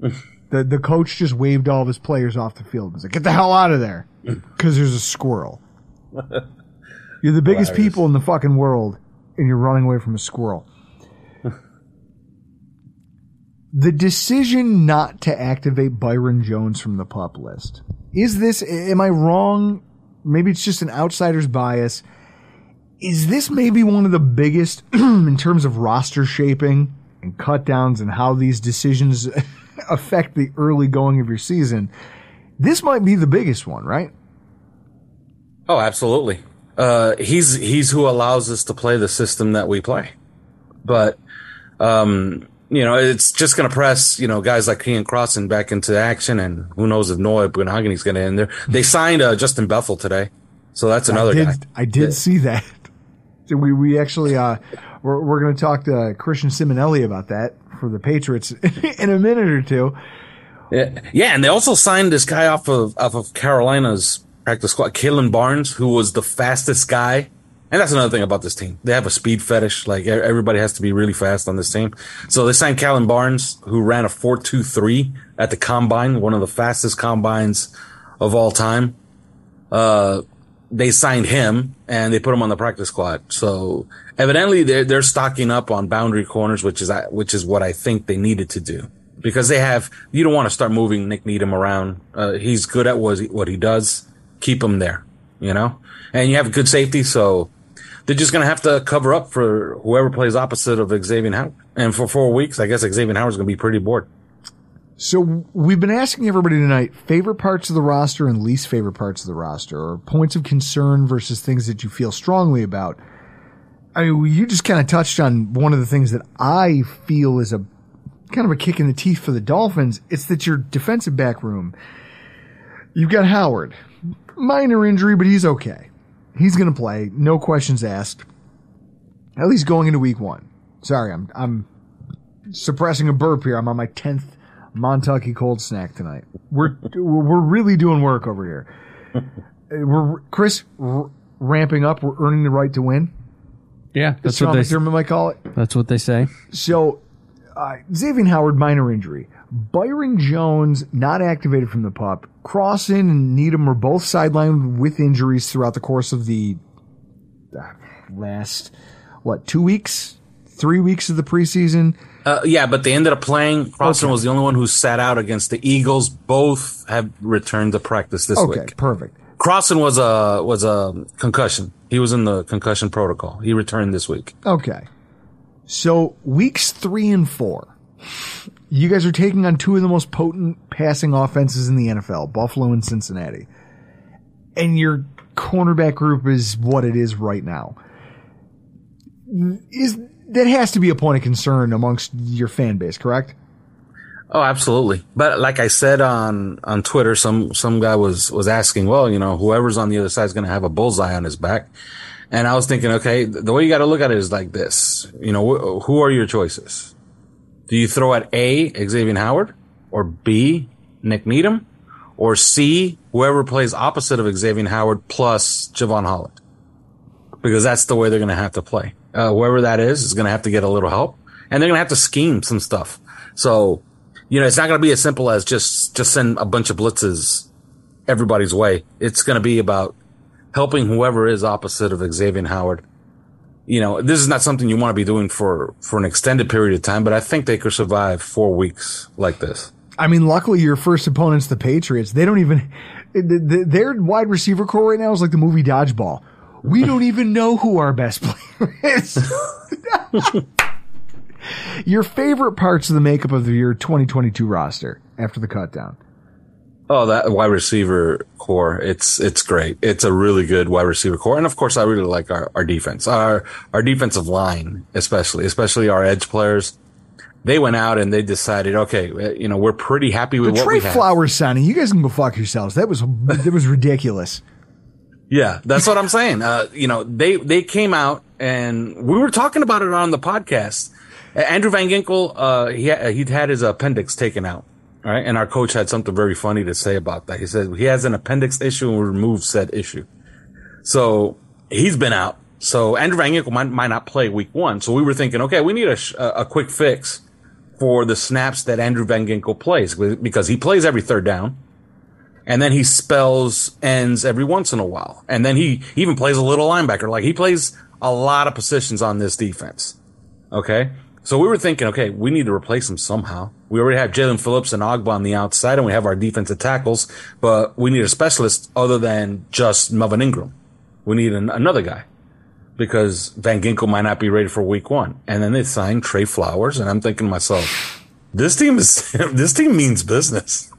the the coach just waved all of his players off the field and was like, "Get the hell out of there," because there's a squirrel. You're the biggest Hilarious. people in the fucking world, and you're running away from a squirrel. The decision not to activate Byron Jones from the pup list is this? Am I wrong? Maybe it's just an outsider's bias is this maybe one of the biggest in terms of roster shaping and cut downs and how these decisions affect the early going of your season? This might be the biggest one, right? Oh, absolutely. Uh, he's, he's who allows us to play the system that we play. But, um, you know, it's just going to press, you know, guys like Keion Crossen back into action. And who knows if Noah Bunhagen's going to end there. They signed, uh, Justin Bethel today. So that's another I did, guy. I did see that. We we actually uh we're we're going to talk to Christian Simonelli about that for the Patriots in a minute or two. Yeah, yeah, and they also signed this guy off of off of Carolina's practice squad, Kalon Barnes, who was the fastest guy. And that's another thing about this team. They have a speed fetish. Like everybody has to be really fast on this team. So they signed Kalon Barnes, who ran a four two three at the combine, one of the fastest combines of all time. Uh, they signed him and they put him on the practice squad. So evidently they're, they're stocking up on boundary corners, which is, which is what I think they needed to do because they have, you don't want to start moving Nik Needham around. Uh, he's good at what he, what he does. Keep him there. you know, and you have good safety, so they're just going to have to cover up for whoever plays opposite of Xavier Howard. And for four weeks, I guess Xavier Howard's going to be pretty bored. So we've been asking everybody tonight favorite parts of the roster and least favorite parts of the roster, or points of concern versus things that you feel strongly about. I mean, you just kind of touched on one of the things that I feel is a kind of a kick in the teeth for the Dolphins. It's that your defensive back room, you've got Howard, minor injury, but he's okay. He's going to play, no questions asked. At least going into week one. Sorry, I'm I'm suppressing a burp here. I'm on my tenth Montucky cold snack tonight. We're we're really doing work over here. We're Chris r- ramping up. We're earning the right to win. Yeah, that's what they. McDermott might call it. That's what they say. So, uh, Xavier Howard, minor injury. Byron Jones, not activated from the pup. Crossen and Needham were both sidelined with injuries throughout the course of the uh, last, what, two weeks? Three weeks of the preseason? Uh, yeah, but they ended up playing. Crossen Okay. was the only one who sat out against the Eagles. Both have returned to practice this okay, week. perfect. Crossen was a was a concussion. He was in the concussion protocol. He returned this week. Okay. So, weeks three and four. You guys are taking on two of the most potent passing offenses in the NFL, Buffalo and Cincinnati. And your cornerback group is what it is right now. Is that has to be a point of concern amongst your fan base, correct? Oh, absolutely. But like I said on on Twitter, some some guy was was asking, well, you know, whoever's on the other side is going to have a bullseye on his back. And I was thinking, okay, the way you got to look at it is like this. You know, wh- who are your choices? Do you throw at A, Xavier Howard, or B, Nik Needham, or C, whoever plays opposite of Xavier Howard plus Jevon Holland? Because that's the way they're going to have to play. Uh, whoever that is is going to have to get a little help, and they're going to have to scheme some stuff. So, you know, it's not going to be as simple as just just send a bunch of blitzes everybody's way. It's going to be about helping whoever is opposite of Xavier Howard. You know, this is not something you want to be doing for for an extended period of time, but I think they could survive four weeks like this. I mean, luckily your first opponent's the Patriots. They don't even, th- th- their wide receiver core right now is like the movie Dodgeball. We don't even know who our best player is. your favorite parts of the makeup of your 2022 roster after the cut down. Oh, that wide receiver core. It's, it's great. It's a really good wide receiver core. And of course, I really like our, our defense, our, our defensive line, especially, especially our edge players. They went out and they decided, okay, uh, you know, we're pretty happy with The what Trey we have. Flowers signing, you guys can go fuck yourselves. That was, that was ridiculous. Yeah, that's what I'm saying. Uh, you know, they they came out and we were talking about it on the podcast. Uh, Andrew Van Ginkel, uh, he he'd had his appendix taken out, right? And our coach had something very funny to say about that. He said he has an appendix issue and we remove said issue. So he's been out. So Andrew Van Ginkel might, might not play week one. So we were thinking, okay, we need a a quick fix for the snaps that Andrew Van Ginkel plays because he plays every third down. And then he spells ends every once in a while. And then he even plays a little linebacker. Like he plays a lot of positions on this defense. Okay. So we were thinking, okay, we need to replace him somehow. We already have Jaelan Phillips and Ogbah on the outside and we have our defensive tackles, but we need a specialist other than just Melvin Ingram. We need an, another guy because Van Ginkel might not be ready for week one. And then they signed Trey Flowers. And I'm thinking to myself, this team is, this team means business.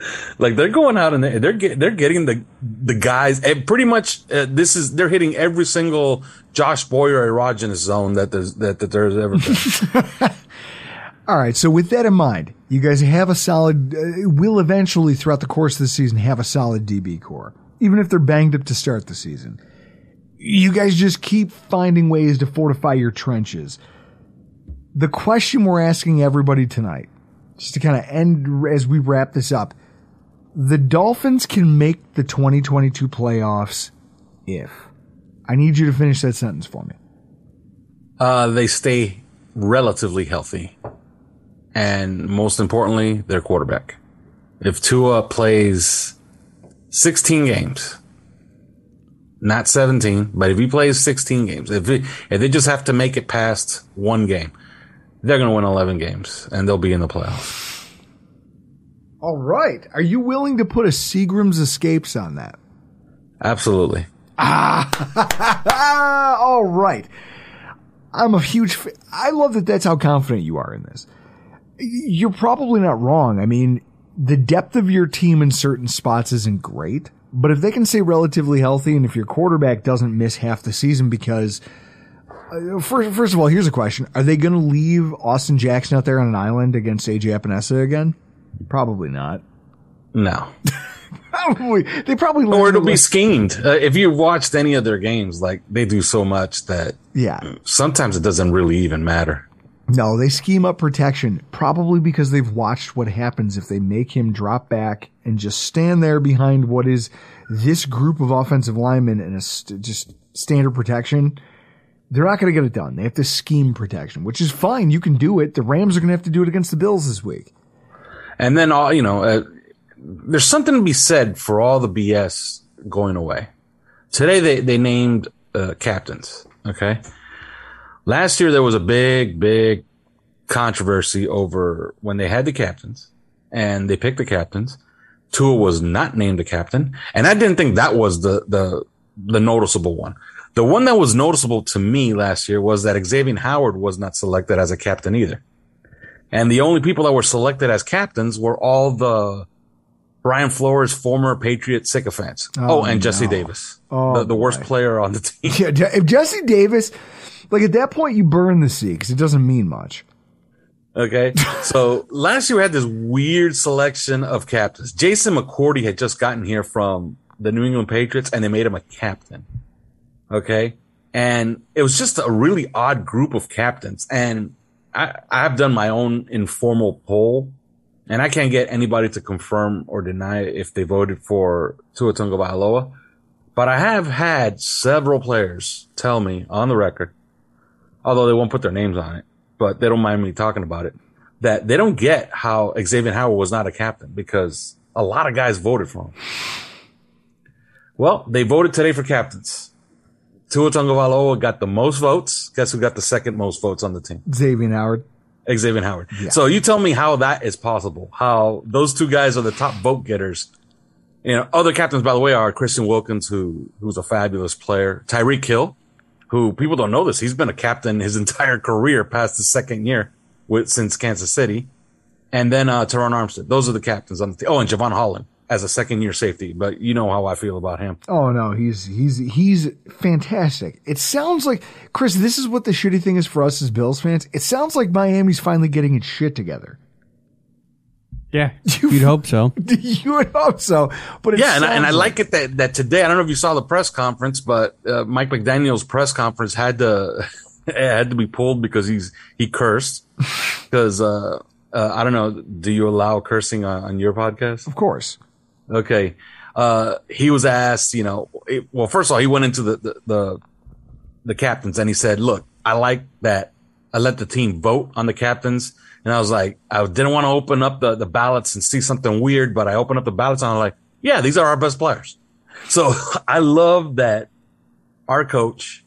Like they're going out and they're get, they're getting the the guys and pretty much uh, this is they're hitting every single Josh Boyer erogenous zone that there's that, that there's ever been. All right. So with that in mind, you guys have a solid, uh, will eventually throughout the course of the season have a solid DB core, even if they're banged up to start the season. You guys just keep finding ways to fortify your trenches. The question we're asking everybody tonight, just to kind of end as we wrap this up, the Dolphins can make the 2022 playoffs if. I need you to finish that sentence for me. uh, they stay relatively healthy, and most importantly, their quarterback. If Tua plays 16 games, not 17, but if he plays 16 games, if it, if they just have to make it past one game, they're going to win 11 games and they'll be in the playoffs. All right. Are you willing to put a Seagram's escapes on that? Absolutely. Ah, all right. I'm a huge. Fa- I love that. That's how confident you are in this. You're probably not wrong. I mean, the depth of your team in certain spots isn't great, but if they can stay relatively healthy, and if your quarterback doesn't miss half the season because. Uh, first, first of all, here's a question: Are they going to leave Austin Jackson out there on an island against AJ Epenesa again? Probably not. No. Probably they probably or it'll be schemed. Uh, if you watched any of their games, like they do so much that yeah. sometimes it doesn't really even matter. No, they scheme up protection, probably because they've watched what happens if they make him drop back and just stand there behind what is this group of offensive linemen and a st- just standard protection. They're not going to get it done. They have to scheme protection, which is fine. You can do it. The Rams are going to have to do it against the Bills this week. And then all you know, uh, there's something to be said for all the BS going away. Today they they named uh, captains. Okay. Last year there was a big big controversy over when they had the captains and they picked the captains. Tua was not named a captain, and I didn't think that was the the the noticeable one. The one that was noticeable to me last year was that Xavier Howard was not selected as a captain either. And the only people that were selected as captains were all the Brian Flores former Patriot sycophants. Oh, Oh, and Jesse no. Davis, Oh, the, the worst player on the team. Yeah, if Jesse Davis, like at that point, you burn the sea because it doesn't mean much. Okay. So last year we had this weird selection of captains. Jason McCourty had just gotten here from the New England Patriots and they made him a captain. Okay. And it was just a really odd group of captains. And I, I've done my own informal poll and I can't get anybody to confirm or deny if they voted for Tua Tagovailoa. But I have had several players tell me on the record, although they won't put their names on it, but they don't mind me talking about it, that they don't get how Xavier Howard was not a captain because a lot of guys voted for him. Well, they voted today for captains. Tua Tagovailoa got the most votes. Guess who got the second most votes on the team? Xavier Howard. Xavier Howard. So you tell me how that is possible. How those two guys are the top vote getters. You know, other captains, by the way, are Christian Wilkins, who who's a fabulous player. Tyreek Hill, who people don't know this. He's been a captain his entire career past the second year with since Kansas City. And then uh Terron Armstead. Those are the captains on the team. Oh, and Jevon Holland as a second year safety. But you know how I feel about him. Oh no, he's he's he's fantastic. It sounds like Chris. This is what the shitty thing is for us as Bills fans. It sounds like Miami's finally getting its shit together. Yeah, you'd hope so. you would hope so, but it yeah, and I, and I sounds like it that, that today. I don't know if you saw the press conference, but uh, Mike McDaniel's press conference had to it had to be pulled because he's he cursed because uh, uh, I don't know. Do you allow cursing on, on your podcast? Of course. Okay. Uh, he was asked, you know, it, well, first of all, he went into the, the, the, the captains and he said, look, I like that I let the team vote on the captains. And I was like, I didn't want to open up the, the ballots and see something weird, but I opened up the ballots and I'm like, yeah, these are our best players. So I love that our coach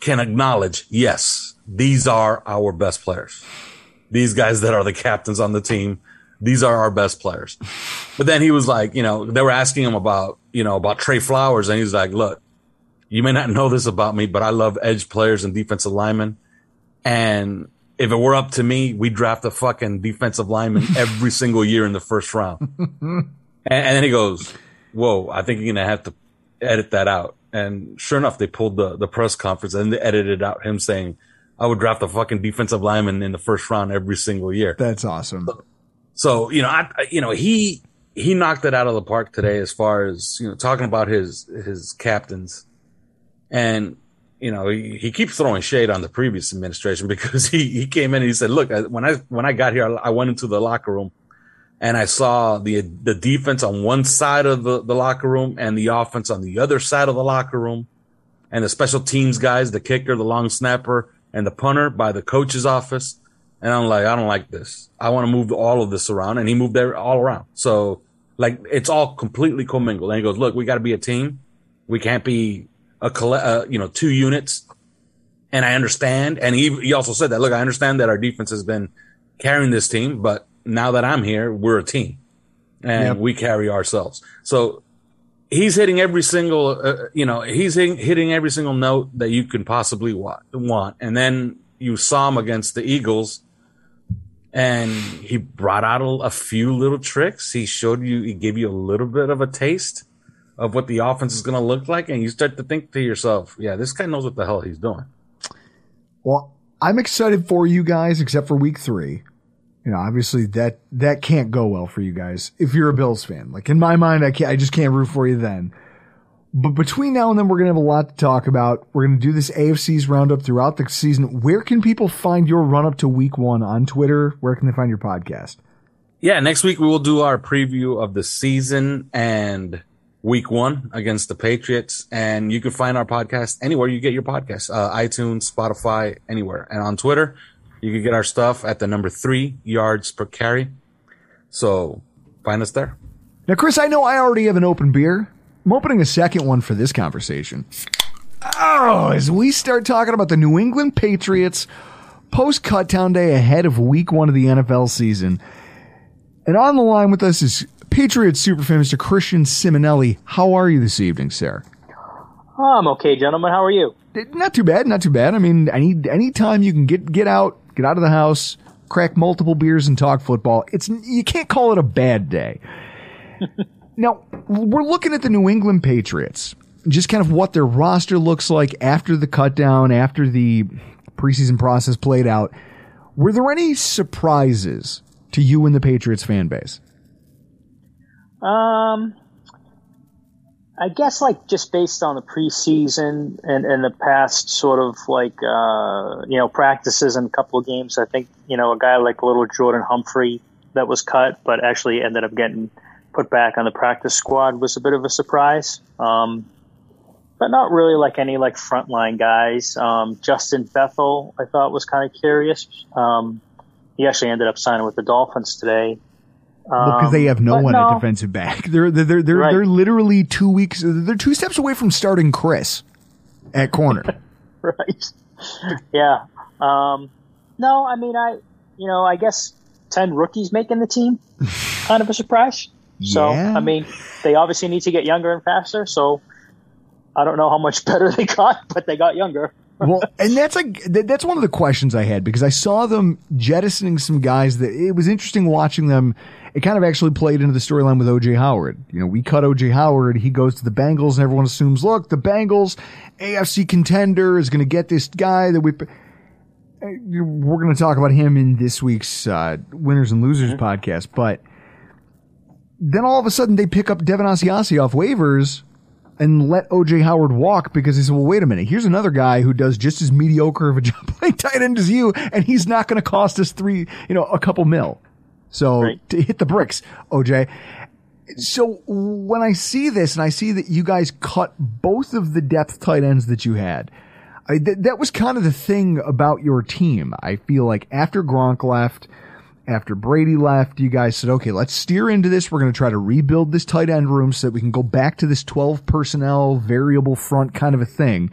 can acknowledge, yes, these are our best players. These guys that are the captains on the team, these are our best players. But then he was like, you know, they were asking him about, you know, about Trey Flowers. And he's like, look, you may not know this about me, but I love edge players and defensive linemen. And if it were up to me, we draft a fucking defensive lineman every single year in the first round. And, and then he goes, whoa, I think you're going to have to edit that out. And sure enough, they pulled the, the press conference and they edited out him saying, I would draft a fucking defensive lineman in the first round every single year. That's awesome. So, you know, I, I- you know, he, he knocked it out of the park today as far as, you know, talking about his, his captains. And, you know, he, he keeps throwing shade on the previous administration because he, he came in and he said, look, I- when I, when I got here, I went into the locker room and I saw the, the defense on one side of the, the locker room and the offense on the other side of the locker room and the special teams guys, the kicker, the long snapper and the punter by the coach's office. And I'm like, I don't like this. I want to move all of this around. And he moved there all around. So like it's all completely commingled. And he goes, look, we got to be a team. We can't be a, uh, you know, two units. And I understand. And he, he also said that, look, I understand that our defense has been carrying this team, but now that I'm here, we're a team and Yep. we carry ourselves. So he's hitting every single, uh, you know, he's hitting, hitting every single note that you can possibly want, want. And then you saw him against the Eagles and he brought out a, a few little tricks. He showed you, he gave you a little bit of a taste of what the offense is going to look like. And you start to think to yourself, yeah, this guy knows what the hell he's doing. Well, I'm excited for you guys, except for week three. You know, obviously that that can't go well for you guys if you're a Bills fan. Like in my mind, I can't. I just can't root for you then. But between now and then, we're gonna have a lot to talk about. We're gonna do this AFC's roundup throughout the season. Where can people find your run up to Week One on Twitter? Where can they find your podcast? Yeah, next week we will do our preview of the season and week one against the Patriots. And you can find our podcast anywhere you get your podcast uh, iTunes, Spotify, anywhere. And on Twitter, you can get our stuff at the number three yards per carry. So find us there. Now, Chris, I know I already have an open beer. I'm opening a second one for this conversation. Oh, as we start talking about the New England Patriots post cutdown day ahead of week one of the NFL season. And on the line with us is Patriots superfan Mr. Christian Simonelli. How are you this evening, sir? Oh, I'm okay, gentlemen. How are you? Not too bad, not too bad. I mean, any any time you can get get out, get out of the house, crack multiple beers and talk football, it's you can't call it a bad day. now, we're looking at the New England Patriots, just kind of what their roster looks like after the cut down, after the preseason process played out. Were there any surprises to you and the Patriots fan base? Um, I guess like just based on the preseason and, and the past sort of like uh, you know practices and a couple of games, I think you know a guy like little Jordan Humphrey that was cut but actually ended up getting put back on the practice squad was a bit of a surprise. Um, but not really like any like frontline guys. Um, Justin Bethel I thought was kind of curious. Um, he actually ended up signing with the Dolphins today because they have no one no. at defensive back. They're they're they're they're, right. they're, literally two weeks. They're two steps away from starting Chris at corner. right. Yeah. Um, no, I mean I, you know, I guess ten rookies making the team, kind of a surprise. So yeah. I mean, they obviously need to get younger and faster. So I don't know how much better they got, but they got younger. well, and that's like that's one of the questions I had because I saw them jettisoning some guys that it was interesting watching them it kind of actually played into the storyline with OJ Howard. You know, we cut OJ Howard, he goes to the Bengals, and everyone assumes, look, the Bengals, AFC contender, is going to get this guy that we. We're going to talk about him in this week's uh, winners and losers mm-hmm. podcast, but then all of a sudden they pick up Devin Asiasi off waivers and let OJ Howard walk because he said, well, wait a minute. Here's another guy who does just as mediocre of a job playing tight end as you, and he's not going to cost us three, you know, a couple mil. So right. to hit the bricks, OJ. So when I see this and I see that you guys cut both of the depth tight ends that you had, I, th- that was kind of the thing about your team. I feel like after Gronk left, after Brady left, you guys said, okay, let's steer into this. We're going to try to rebuild this tight end room so that we can go back to this 12 personnel variable front kind of a thing.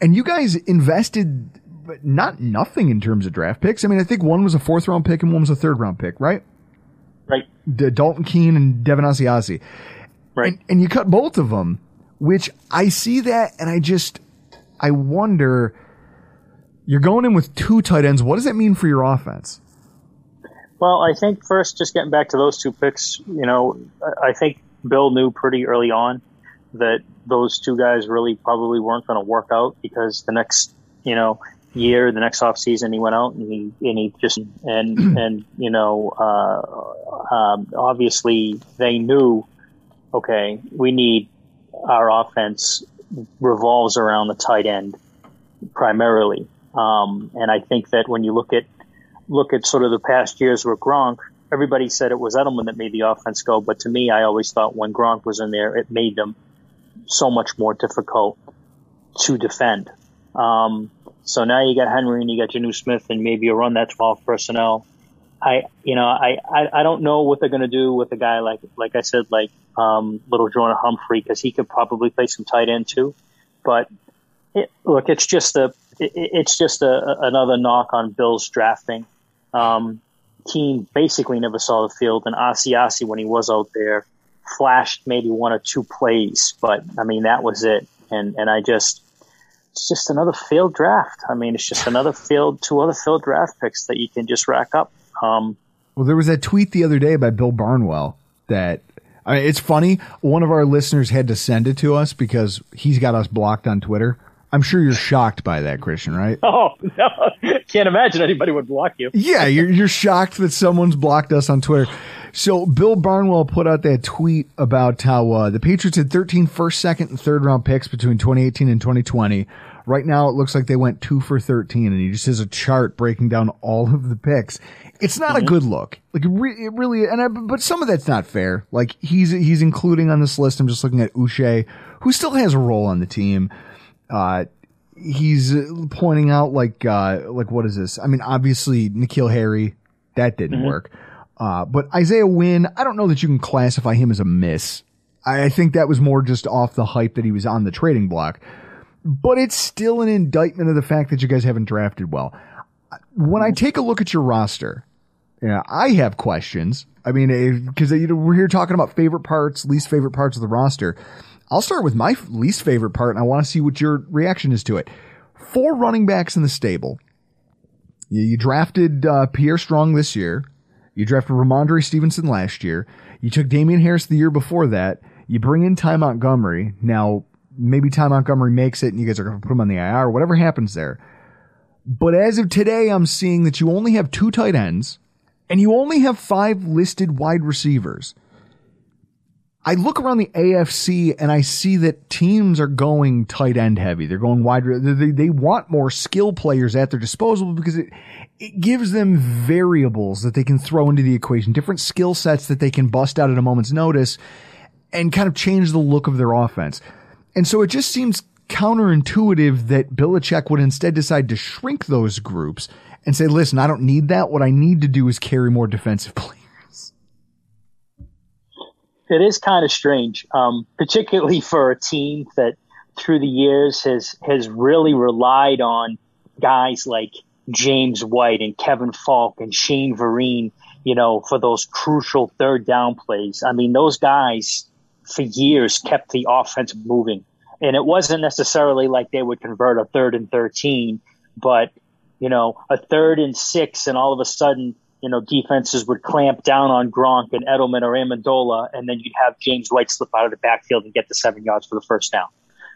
And you guys invested but not nothing in terms of draft picks. I mean, I think one was a fourth round pick and one was a third round pick, right? Right. D- Dalton Keene and Devin Asiasi. Right. And, and you cut both of them, which I see that and I just, I wonder, you're going in with two tight ends. What does that mean for your offense? Well, I think first, just getting back to those two picks, you know, I think Bill knew pretty early on that those two guys really probably weren't going to work out because the next, you know, year, the next off season, he went out and he and he just and and you know, uh, um, obviously they knew, okay, we need our offense revolves around the tight end primarily, um, and I think that when you look at look at sort of the past years with Gronk, everybody said it was Edelman that made the offense go, but to me, I always thought when Gronk was in there, it made them so much more difficult to defend. Um, so now you got Henry and you got Jonnu Smith and maybe you run that 12 personnel. I, you know, I, I, I don't know what they're going to do with a guy like, like I said, like, um, little Jordan Humphrey, cause he could probably play some tight end too. But it, look, it's just a, it, it's just a, another knock on Bill's drafting. Um, basically never saw the field and Asiasi when he was out there flashed maybe one or two plays, but I mean that was it. And and I just it's just another failed draft. I mean, it's just another failed two other failed draft picks that you can just rack up. Um, Well, there was that tweet the other day by Bill Barnwell that I mean, it's funny. One of our listeners had to send it to us because he's got us blocked on Twitter. I'm sure you're shocked by that, Christian, right? oh no, can't imagine anybody would block you. Yeah, you're, you're shocked that someone's blocked us on Twitter. So Bill Barnwell put out that tweet about how uh, the Patriots had 13 first, second, and third round picks between 2018 and 2020. Right now, it looks like they went two for 13, and he just has a chart breaking down all of the picks. It's not a good look. Like it, re- it really, and I, but some of that's not fair. Like he's he's including on this list. I'm just looking at Uche, who still has a role on the team. Uh, he's pointing out like uh, like what is this? I mean, obviously N'Keal Harry that didn't Mhm. work. Uh, but Isaiah Wynn, I don't know that you can classify him as a miss. I, I think that was more just off the hype that he was on the trading block. But it's still an indictment of the fact that you guys haven't drafted well. When I take a look at your roster, yeah, I have questions. I mean, because we're here talking about favorite parts, least favorite parts of the roster. I'll start with my least favorite part, and I want to see what your reaction is to it. Four running backs in the stable. You, you drafted uh, Pierre Strong this year. You drafted Rhamondre Stevenson last year. You took Damien Harris the year before that. You bring in Ty Montgomery. Now, maybe Ty Montgomery makes it and you guys are going to put him on the IR, or whatever happens there. But as of today, I'm seeing that you only have two tight ends and you only have five listed wide receivers. I look around the AFC and I see that teams are going tight end heavy. They're going wide. They, they want more skill players at their disposal because it, it gives them variables that they can throw into the equation, different skill sets that they can bust out at a moment's notice and kind of change the look of their offense. And so it just seems counterintuitive that Belichick would instead decide to shrink those groups and say, listen, I don't need that. What I need to do is carry more defensive players. it is kind of strange, um, particularly for a team that through the years has has really relied on guys like James White and Kevin Faulk and Shane Vereen, you know, for those crucial third down plays. I mean, those guys for years kept the offense moving. And it wasn't necessarily like they would convert a third and 13, but, you know, a third and six, and all of a sudden, you know, defenses would clamp down on Gronk and Edelman or Amendola, and then you'd have James White slip out of the backfield and get the seven yards for the first down.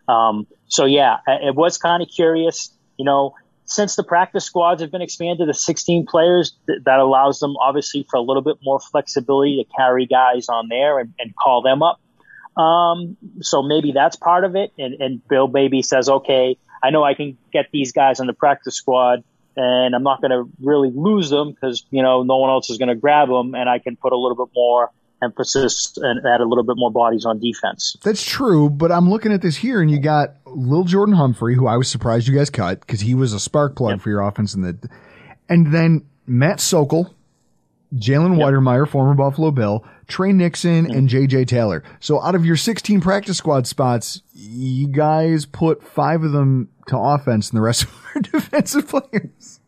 Um, so yeah, it was kind of curious, you know, since the practice squads have been expanded to 16 players, th- that allows them obviously for a little bit more flexibility to carry guys on there and, and call them up. Um, so maybe that's part of it. And, and Bill maybe says, okay, I know I can get these guys on the practice squad and I'm not going to really lose them because, you know, no one else is going to grab them and I can put a little bit more emphasis and add a little bit more bodies on defense. That's true, but I'm looking at this here, and you got Lil Jordan Humphrey, who I was surprised you guys cut because he was a spark plug for your offense, in the, and then Matt Sokol, Jalen Wydermyer, former Buffalo Bill, Tre Nixon, mm. and J.J. Taylor. So out of your 16 practice squad spots, you guys put five of them to offense, and the rest of our defensive players.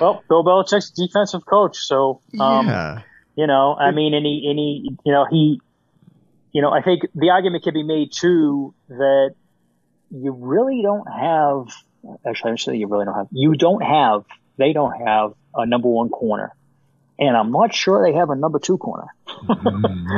Well, Bill Belichick's defensive coach, so um, yeah. you know, I mean, any any you know he, you know, I think the argument can be made too that you really don't have. Actually, I'm saying you really don't have. You don't have. They don't have a number one corner, and I'm not sure they have a number two corner.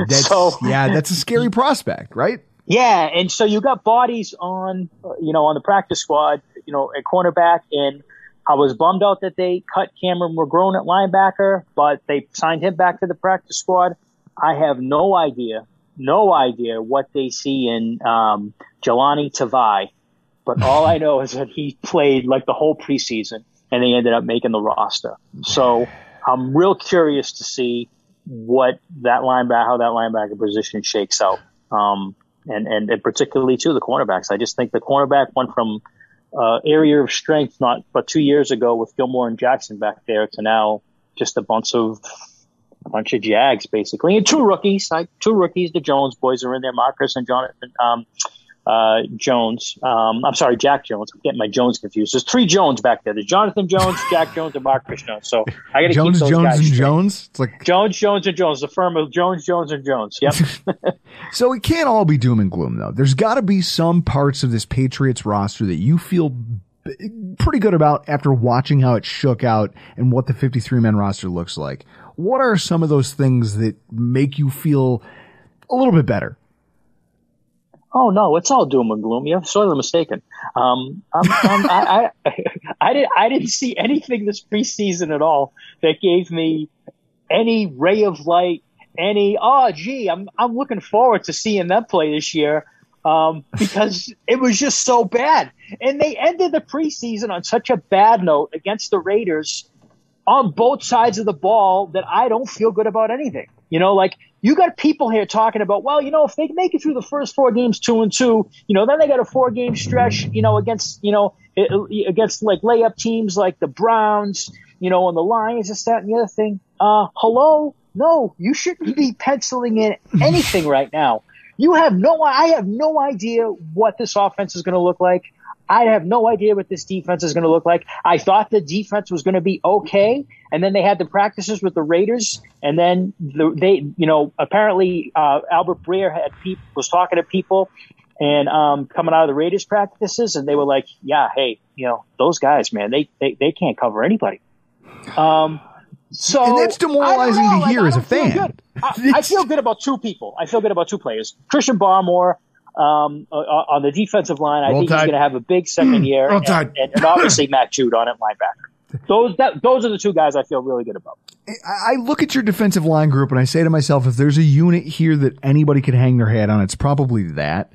That's, So- yeah, that's a scary prospect, right? Yeah, and so you got bodies on, you know, on the practice squad, you know, at cornerback, and I was bummed out that they cut Cameron McGrone at linebacker, but they signed him back to the practice squad. I have no idea, no idea what they see in um, Jahlani Tavai, but all I know is that he played like the whole preseason, and they ended up making the roster. So I'm real curious to see what that linebacker, how that linebacker position shakes out. Um, and, and, and particularly too the cornerbacks. I just think the cornerback went from uh, area of strength not but two years ago with Gilmore and Jackson back there to now just a bunch of a bunch of Jags basically and two rookies like two rookies. The Jones boys are in there, Marcus and Jonathan um, uh, Jones. Um, I'm sorry, Jack Jones. I'm getting my Jones confused. There's three Jones back there. There's Jonathan Jones, Jack Jones, and Marcus Jones. So I got to Jones, keep those Jones, guys and straight. Jones. It's like Jones, Jones, and Jones. The firm of Jones, Jones, and Jones. Yep. So it can't all be doom and gloom, though. There's got to be some parts of this Patriots roster that you feel pretty good about after watching how it shook out and what the 53 man roster looks like. What are some of those things that make you feel a little bit better? Oh no, it's all doom and gloom. You're sorely mistaken. Um, um, um, I, I, I didn't, I didn't see anything this preseason at all that gave me any ray of light, any oh gee, I'm, I'm looking forward to seeing them play this year. Um, because it was just so bad, and they ended the preseason on such a bad note against the Raiders on both sides of the ball that I don't feel good about anything. You know, like you got people here talking about, well, you know, if they make it through the first four games two and two, you know, then they got a four game stretch, you know, against, you know, against like layup teams like the Browns, you know, and the Lions, this, that, and the other thing. Uh, hello? No, you shouldn't be penciling in anything right now. You have no, I have no idea what this offense is going to look like. I have no idea what this defense is going to look like. I thought the defense was going to be okay, and then they had the practices with the Raiders, and then the, they, you know, apparently uh, Albert Breer had peop- was talking to people, and um, coming out of the Raiders practices, and they were like, "Yeah, hey, you know, those guys, man, they they, they can't cover anybody." Um, so And that's demoralizing don't to hear like, as a feel fan. I, I feel good about two people. I feel good about two players. Christian Barmore um, uh, on the defensive line. I Roll think he's going to have a big second year, and, and, and obviously Matt Judon at linebacker. Those that those are the two guys I feel really good about. I look at your defensive line group and I say to myself, if there's a unit here that anybody could hang their hat on, it's probably that.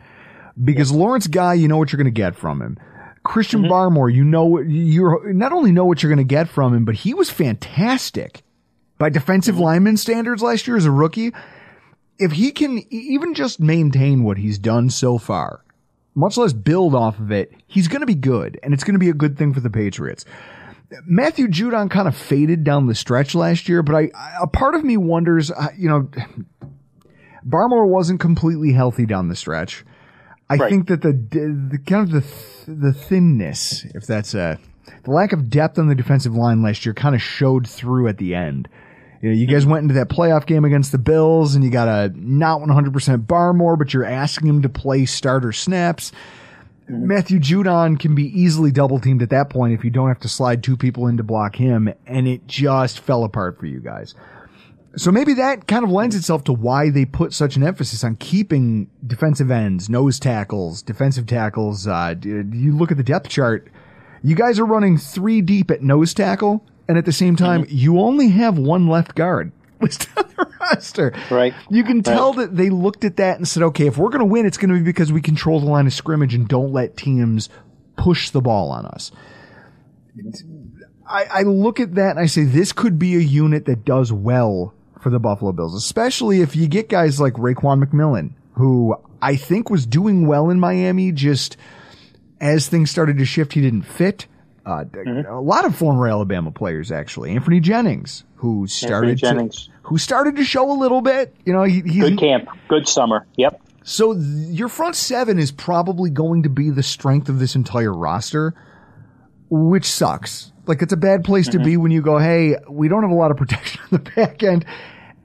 Because Lawrence Guy, you know what you're going to get from him. Christian Mm-hmm. Barmore, you know what you not only know what you're going to get from him, but he was fantastic by defensive Mm-hmm. lineman standards last year as a rookie. If he can even just maintain what he's done so far, much less build off of it, he's going to be good, and it's going to be a good thing for the Patriots. Matthew Judon kind of faded down the stretch last year, but I, I- a part of me wonders, uh, you know, Barmore wasn't completely healthy down the stretch. I Right. think that the, the kind of the the thinness, if that's a the lack of depth on the defensive line last year, kind of showed through at the end. You know, you guys went into that playoff game against the Bills, and you got a not 100% Barmore, but you're asking him to play starter snaps. Matthew Judon can be easily double teamed at that point if you don't have to slide two people in to block him, and it just fell apart for you guys. So maybe that kind of lends itself to why they put such an emphasis on keeping defensive ends, nose tackles, defensive tackles. Uh, you look at the depth chart, you guys are running three deep at nose tackle, and at the same time, you only have one left guard listed on the roster. Right. You can tell that they looked at that and said, okay, if we're going to win, it's going to be because we control the line of scrimmage and don't let teams push the ball on us. I, I look at that and I say, this could be a unit that does well for the Buffalo Bills, especially if you get guys like Raekwon McMillan, who I think was doing well in Miami, just as things started to shift, he didn't fit. Uh, mm-hmm. A lot of former Alabama players, actually. Anfernee Jennings, who started Jennings. to who started to show a little bit. You know, he, he's Good camp, good summer. Yep. so th- your front seven is probably going to be the strength of this entire roster, which sucks. Like it's a bad place to mm-hmm. be when you go, hey, we don't have a lot of protection on the back end,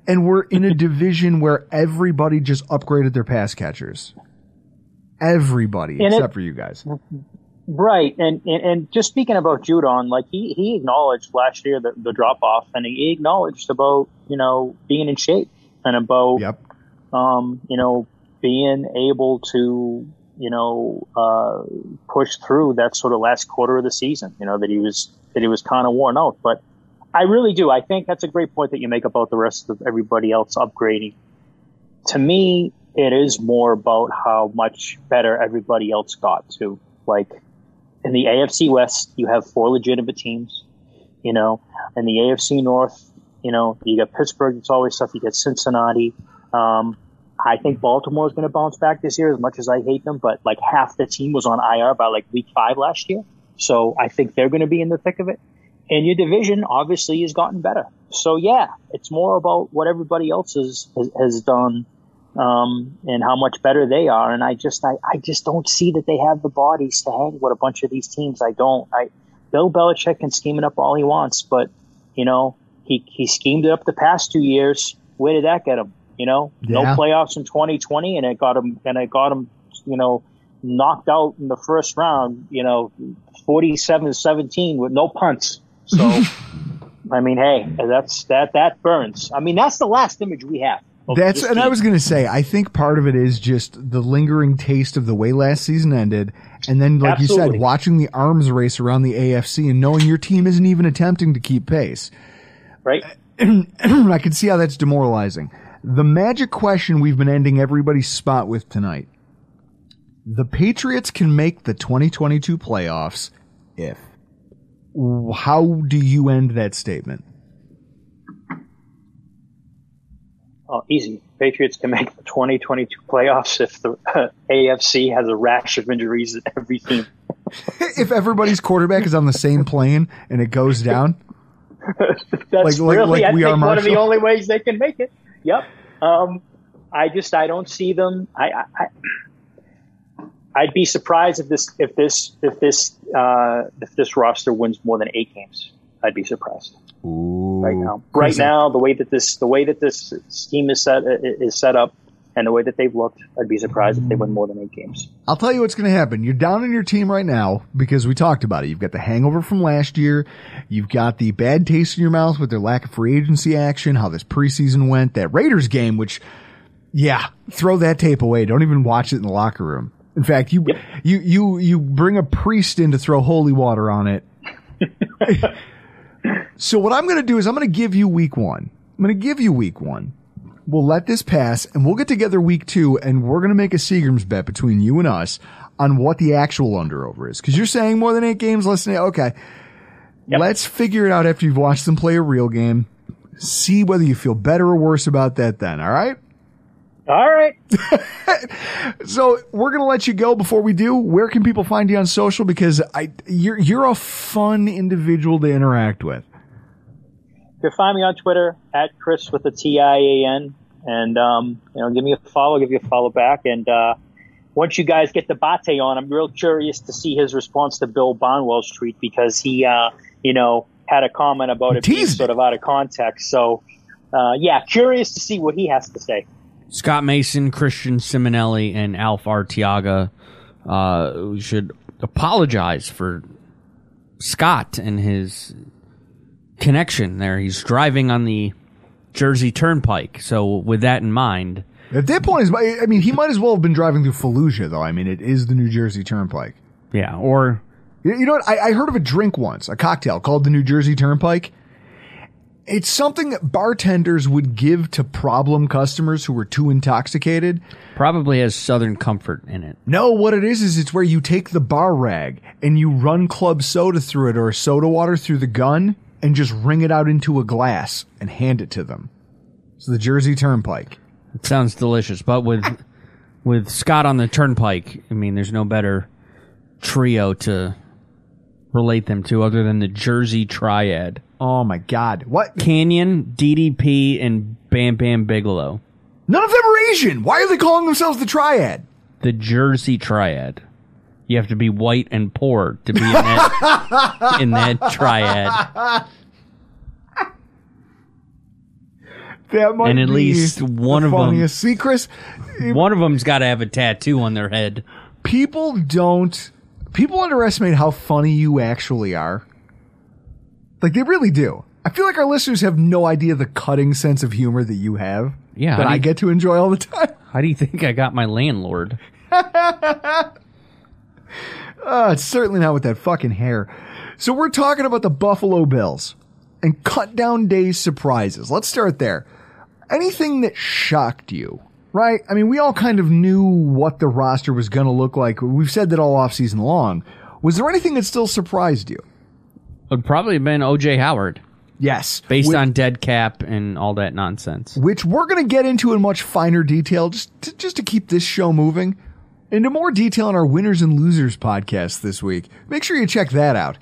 and we're in a division where everybody just upgraded their pass catchers. Everybody And it- except for you guys. Mm-hmm. Right, and, and and just speaking about Judon, like he he acknowledged last year the, the drop off, and he acknowledged about you know being in shape and about Yep. um you know being able to you know uh, push through that sort of last quarter of the season. You know that he was that he was kind of worn out, but I really do. I think that's a great point that you make about the rest of everybody else upgrading. To me, it is more about how much better everybody else got to. Like in the AFC West, you have four legitimate teams. You know, in the AFC North, you know, you got Pittsburgh. It's always tough. You got Cincinnati. Um, I think Baltimore is going to bounce back this year, as much as I hate them. But like half the team was on IR by like week five last year, so I think they're going to be in the thick of it. And your division obviously has gotten better. So yeah, it's more about what everybody else has, has done um, and how much better they are. And I just, I, I just don't see that they have the bodies to hang with a bunch of these teams. I don't. I Bill Belichick can scheme it up all he wants, but you know, he he schemed it up the past two years. Where did that get him? You know, no playoffs in 2020, and it got him, and it got him, you know, knocked out in the first round. You know, 47-17 with no punts. So, I mean, hey, that's that that burns. I mean, that's the last image we have. That's and I was going to say I think part of it is just the lingering taste of the way last season ended, and then like you said, watching the arms race around the AFC and knowing your team isn't even attempting to keep pace. right. I can see how that's demoralizing. The magic question we've been ending everybody's spot with tonight. The Patriots can make the 2022 playoffs if. How do you end that statement? Oh, easy. Patriots can make the 2022 playoffs if the uh, AFC has a rash of injuries at every team. if everybody's quarterback is on the same plane and it goes down? That's Like- like- really, like I we are one of the only ways they can make it. Yep. Um, I just I don't see them. I, I, I I'd be surprised if this if this if this uh, if this roster wins more than eight games. I'd be surprised. right now, right Crazy. now, the way that this the way that this scheme is set is set up, and the way that they've looked, I'd be surprised if they win more than eight games. I'll tell you what's going to happen. You're down in your team right now because we talked about it. You've got the hangover from last year. You've got the bad taste in your mouth with their lack of free agency action, how this preseason went, that Raiders game, which, yeah, throw that tape away. Don't even watch it in the locker room. In fact, you, you, you, you bring a priest in to throw holy water on it. so what I'm going to do is I'm going to give you week one. I'm going to give you week one. We'll let this pass and we'll get together week two and we're going to make a Seagram's bet between you and us on what the actual under over is. Cause you're saying more than eight games, less than eight. Okay. Let's figure it out after you've watched them play a real game. See whether you feel better or worse about that then. All right. All right. So we're gonna let you go. Before we do, where can people find you on social? Because I, you're you're a fun individual to interact with. You can find me on Twitter at Chris with a T I A N, and um, you know, give me a follow, give you a follow back, and uh, once you guys get the Bate on, I'm real curious to see his response to Bill Bonwell's tweet because he, uh, you know, had a comment about it being sort of out of context. So, uh, yeah, curious to see what he has to say. Scott Mason, Christian Simonelli, and Alf Artiaga uh, should apologize for Scott and his connection there. He's driving on the Jersey Turnpike. So, with that in mind, At that point, is I mean, he might as well have been driving through Fallujah, though. I mean, it is the New Jersey Turnpike. yeah, or You you know what? I, I heard of a drink once, a cocktail called the New Jersey Turnpike. It's something that bartenders would give to problem customers who were too intoxicated. probably has Southern Comfort in it. No, what it is is it's where you take the bar rag and you run club soda through it or soda water through the gun and just wring it out into a glass and hand it to them. It's the Jersey Turnpike. It sounds delicious, but with with Scott on the Turnpike, I mean, there's no better trio to relate them to other than the Jersey Triad. Oh my God! What Kanyon, DDP, and Bam Bam Bigelow. None of them are Asian. Why are they calling themselves the Triad? The Jersey Triad. You have to be white and poor to be in that in that triad. That might And at be least one of 'em- funniest. See, Chris, One of them's got to have a tattoo on their head. people don't people underestimate how funny you actually are. Like they really do. I feel like our listeners have no idea the cutting sense of humor that you have Yeah, that i you- get to enjoy all the time. How do you think I got my landlord? uh, it's certainly not with that fucking hair. So we're talking about the buffalo bills and cut down days surprises. Let's start there. Anything that shocked you right? I mean we all kind of knew what the roster was going to look like. We've said that all offseason long. Was there anything that still surprised you? Would probably have been OJ Howard. Yes. Based on dead cap and all that nonsense. which we're going to get into in much finer detail just to, just to keep this show moving. Into more detail in our winners and losers podcast this week. Make sure you check that out.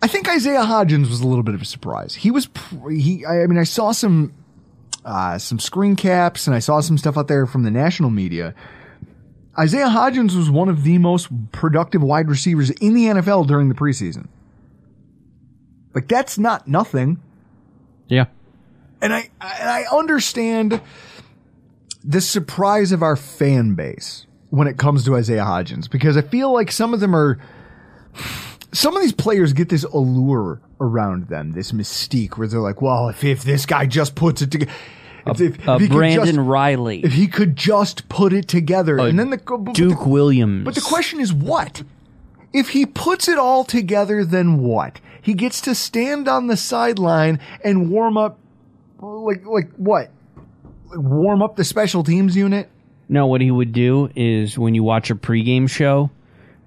I think isaiah hodgins was a little bit of a surprise. He was pr- he i I mean i saw some uh, some screen caps, and I saw some stuff out there from the national media. Isaiah Hodgins was one of the most productive wide receivers in the NFL during the preseason. Like that's not nothing. Yeah. And I and I understand the surprise of our fan base when it comes to Isaiah Hodgins because I feel like some of them are some of these players get this allure around them, this mystique where they're like, well, if, if this guy just puts it together. If, if, Uh, if he could Brandon just- Riley. If he could just put it together. and then the but Duke the, Williams. But the question is what? If he puts it all together, then what? He gets to stand on the sideline and warm up, like like what? Like warm up the special teams unit. No, what he would do is when you watch a pregame show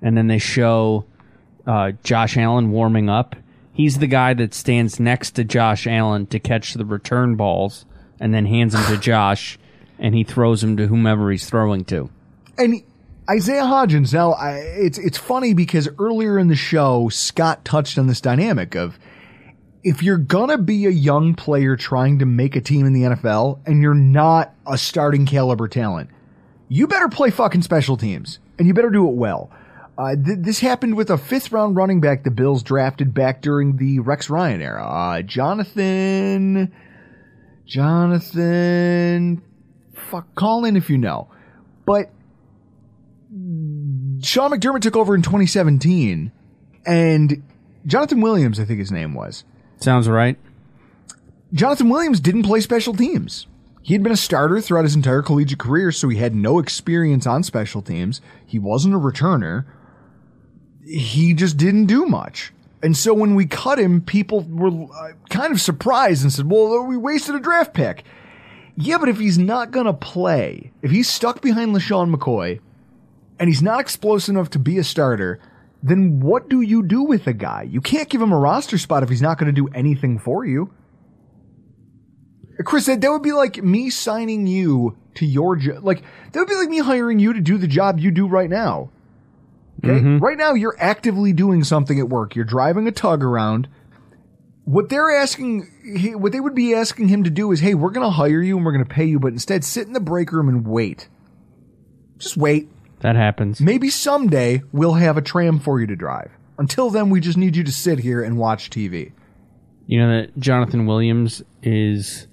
and then they show uh, Josh Allen warming up, he's the guy that stands next to Josh Allen to catch the return balls and then hands them to Josh and he throws them to whomever he's throwing to. And Isaiah Hodgins. Now, I, it's it's funny because earlier in the show, Scott touched on this dynamic of if you're gonna be a young player trying to make a team in the NFL and you're not a starting caliber talent, you better play fucking special teams and you better do it well. Uh, th- this happened with a fifth round running back the Bills drafted back during the Rex Ryan era. Uh, Jonathan, Jonathan, fuck, call in if you know. But Sean McDermott took over in 2017 and Jonathan Williams, I think his name was. Sounds right. Jonathan Williams didn't play special teams. He had been a starter throughout his entire collegiate career, so he had no experience on special teams. He wasn't a returner. He just didn't do much. And so when we cut him, people were uh, kind of surprised and said, well, we wasted a draft pick. Yeah, but if he's not going to play, if he's stuck behind LeSean McCoy and he's not explosive enough to be a starter, then what do you do with a guy? You can't give him a roster spot if he's not going to do anything for you. Chris, that, that would be like me signing you to your job. Like, that would be like me hiring you to do the job you do right now. Okay? Right now, you're actively doing something at work. You're driving a tug around. What they're asking, he- what they would be asking him to do is, hey, we're going to hire you and we're going to pay you, but instead sit in the break room and wait. Just wait. That happens. Maybe someday we'll have a tram for you to drive. Until then, we just need you to sit here and watch TV. You know that Jonathan Williams is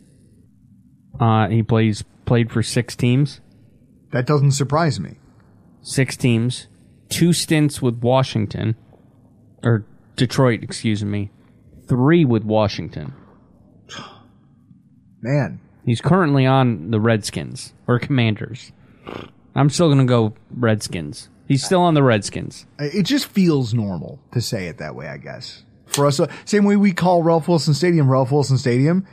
uh he plays played for six teams. That doesn't surprise me. Six teams, two stints with Washington or Detroit, excuse me. Three with Washington. Man. He's currently on the Redskins or Commanders. I'm still going to go Redskins. He's still on the Redskins. It just feels normal to say it that way, I guess. For us, uh, same way we call Ralph Wilson Stadium Ralph Wilson Stadium,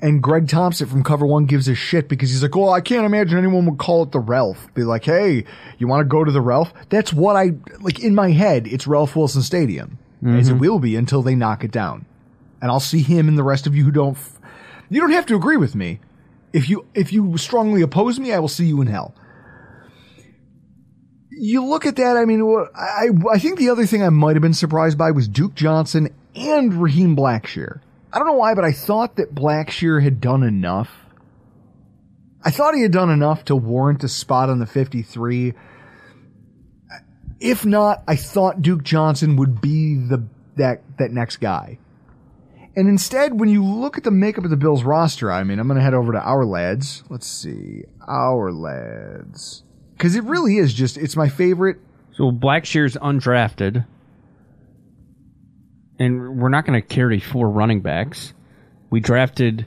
and Greg Thompson from Cover One gives a shit because he's like, "Well, I can't imagine anyone would call it the Ralph." Be like, "Hey, you want to go to the Ralph?" That's what I like in my head. It's Ralph Wilson Stadium, as it Mhm. will be until they knock it down, and I'll see him and the rest of you who don't. F- you don't have to agree with me. If you if you strongly oppose me, I will see you in hell you look at that. I mean, I I think the other thing I might have been surprised by was Duke Johnson and Raheem Blackshear. I don't know why, but I thought that Blackshear had done enough. I thought he had done enough to warrant a spot on the 53. If not, I thought Duke Johnson would be the that that next guy. And instead, when you look at the makeup of the Bills roster, I mean, I'm going to head over to Ourlads. Let's see, Ourlads, because it really is just it's my favorite. So Blackshear's undrafted. And we're not going to carry four running backs. We drafted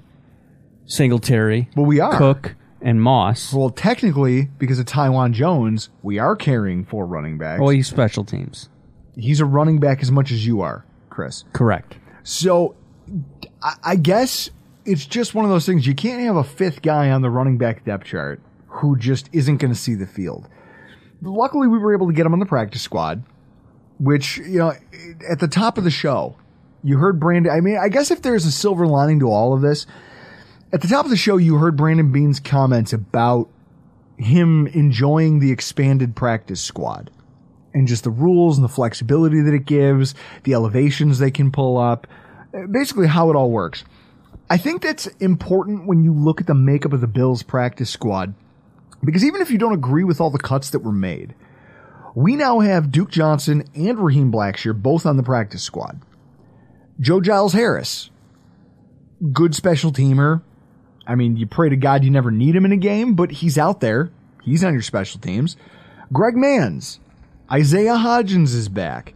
Singletary, well, we are Cook, and Moss. Well, technically, because of Taiwan Jones, we are carrying four running backs. Well, he's special teams. He's a running back as much as you are, Chris. Correct. So, I, I guess it's just one of those things. You can't have a fifth guy on the running back depth chart who just isn't going to see the field. Luckily, we were able to get him on the practice squad, which, you know, at the top of the show, you heard Brandon. I mean, I guess if there's a silver lining to all of this, at the top of the show, you heard Brandon Beane's comments about him enjoying the expanded practice squad and just the rules and the flexibility that it gives, the elevations they can pull up, basically how it all works. I think that's important when you look at the makeup of the Bills practice squad. Because even if you don't agree with all the cuts that were made, we now have Duke Johnson and Raheem Blackshear both on the practice squad. Joe Giles Harris, good special teamer. I mean, you pray to God you never need him in a game, but he's out there. He's on your special teams. Greg Mancz, Isaiah Hodgins is back.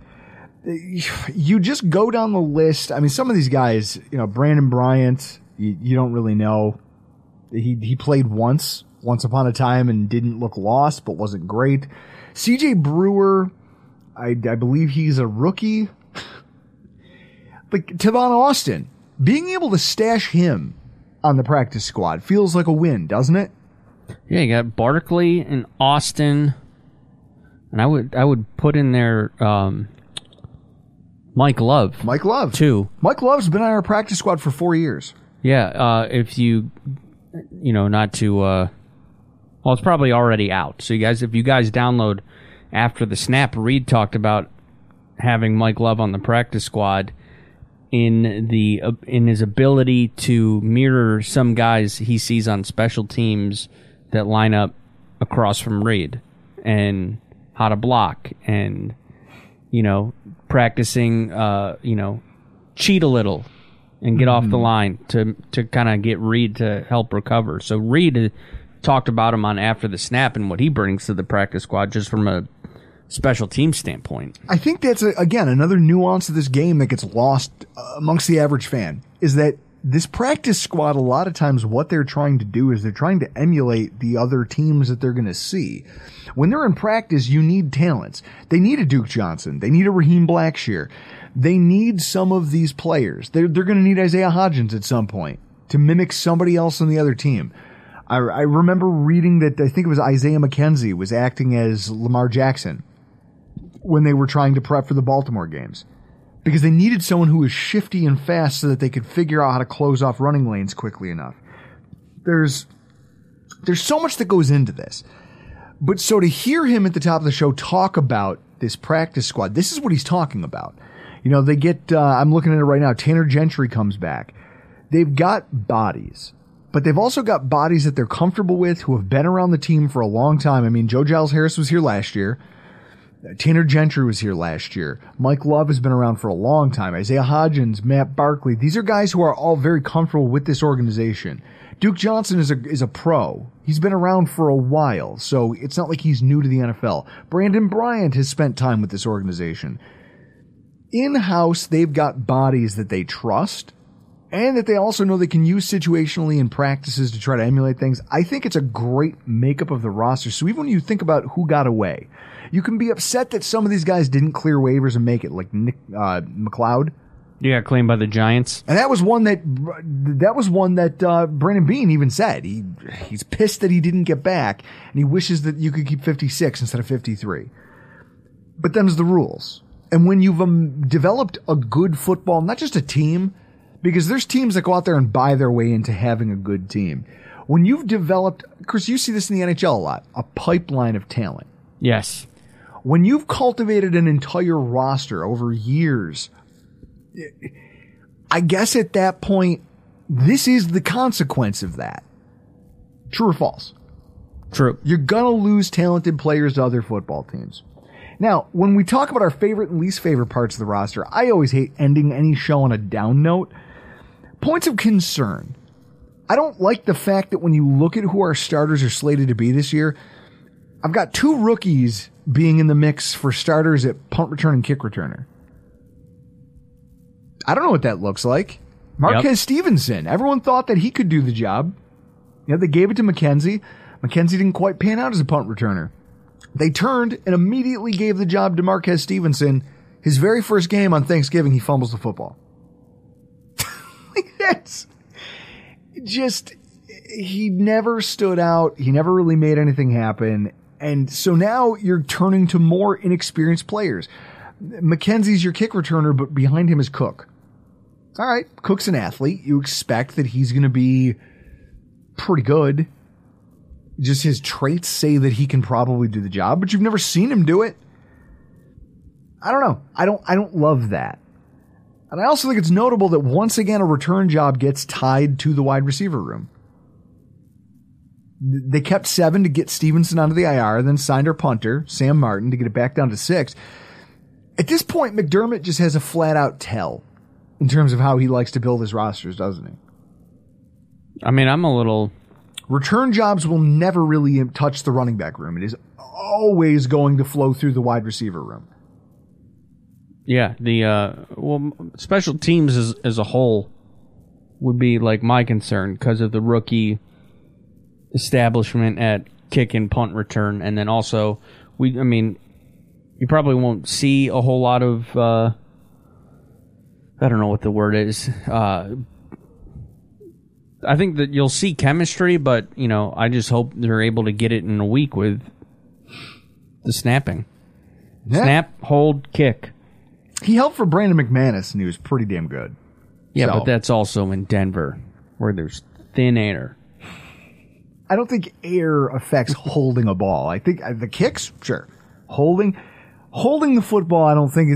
You just go down the list. I mean, some of these guys, you know, Brandon Bryant, you, you don't really know. He he played once, once upon a time, and didn't look lost, but wasn't great. CJ Brewer, I, I believe he's a rookie. like Tavon Austin, being able to stash him on the practice squad feels like a win, doesn't it? Yeah, you got Barkley and Austin, and I would I would put in there um, Mike Love. Mike Love too. Mike Love's been on our practice squad for four years. Yeah, uh, if you you know not to uh, well, it's probably already out. So you guys, if you guys download after the snap, Reid talked about having Mike Love on the practice squad in the uh, in his ability to mirror some guys he sees on special teams that line up across from Reid and how to block and you know practicing uh you know cheat a little and get off the line to to kind of get Reid to help recover. So Reid uh, talked about him on after the snap and what he brings to the practice squad just from a special team standpoint. I think that's a, again another nuance of this game that gets lost uh, amongst the average fan is that this practice squad a lot of times what they're trying to do is they're trying to emulate the other teams that they're going to see. When they're in practice, you need talents. They need a Duke Johnson. They need a Raheem Blackshear. They need some of these players. They're, they're going to need Isaiah Hodgins at some point to mimic somebody else on the other team. I, I remember reading that I think it was Isaiah McKenzie was acting as Lamar Jackson when they were trying to prep for the Baltimore games because they needed someone who was shifty and fast so that they could figure out how to close off running lanes quickly enough. There's there's so much that goes into this. But so to hear him at the top of the show talk about this practice squad, this is what he's talking about. You know, they get uh, I'm looking at it right now. Tanner Gentry comes back. They've got bodies but they've also got bodies that they're comfortable with who have been around the team for a long time. I mean, Joe Giles Harris was here last year. Uh, Tanner Gentry was here last year. Mike Love has been around for a long time. Isaiah Hodgins, Matt Barkley. These are guys who are all very comfortable with this organization. Duke Johnson is a is a pro. He's been around for a while, so it's not like he's new to the NFL. Brandon Bryant has spent time with this organization. In house, they've got bodies that they trust and that they also know they can use situationally in practices to try to emulate things. I think it's a great makeup of the roster. So even when you think about who got away, you can be upset that some of these guys didn't clear waivers and make it, like Nick uh, McCloud. You got claimed by the Giants, and that was one that that was one that uh, Brandon Beane even said he he's pissed that he didn't get back, and he wishes that you could keep 56 instead of 53. But them's the rules. And when you've um, developed a good football, not just a team, because there's teams that go out there and buy their way into having a good team. When you've developed, Chris, you see this in the NHL a lot, a pipeline of talent. Yes. When you've cultivated an entire roster over years, I guess at that point, this is the consequence of that. True or false? True. You're gonna lose talented players to other football teams. Now, when we talk about our favorite and least favorite parts of the roster, I always hate ending any show on a down note. Points of concern. I don't like the fact that when you look at who our starters are slated to be this year, I've got two rookies being in the mix for starters at punt return and kick returner. I don't know what that looks like. Marquez yep. Stevenson. Everyone thought that he could do the job. You know, they gave it to McKenzie. McKenzie didn't quite pan out as a punt returner. They turned and immediately gave the job to Marquez Stevenson. His very first game on Thanksgiving, he fumbles the football. That's just he never stood out. He never really made anything happen. And so now you're turning to more inexperienced players. McKenzie's your kick returner, but behind him is Cook. All right, Cook's an athlete. You expect that he's going to be pretty good. Just his traits say that he can probably do the job, but you've never seen him do it. I don't know. I don't I don't love that. And I also think it's notable that once again a return job gets tied to the wide receiver room. They kept seven to get Stevenson onto the IR, then signed our punter, Sam Martin, to get it back down to six. At this point, McDermott just has a flat out tell in terms of how he likes to build his rosters, doesn't he? I mean, I'm a little. Return jobs will never really touch the running back room. It is always going to flow through the wide receiver room. Yeah, the uh, well, special teams as as a whole would be like my concern because of the rookie establishment at kick and punt return, and then also we. I mean, you probably won't see a whole lot of. Uh, I don't know what the word is. Uh, I think that you'll see chemistry, but you know, I just hope they're able to get it in a week with the snapping. Yeah. Snap, hold, kick. He helped for Brandon McManus, and he was pretty damn good. Yeah, So- but that's also in Denver, where there's thin air. I don't think air affects holding a ball. I think uh, the kicks, sure. Holding, holding the football, I don't think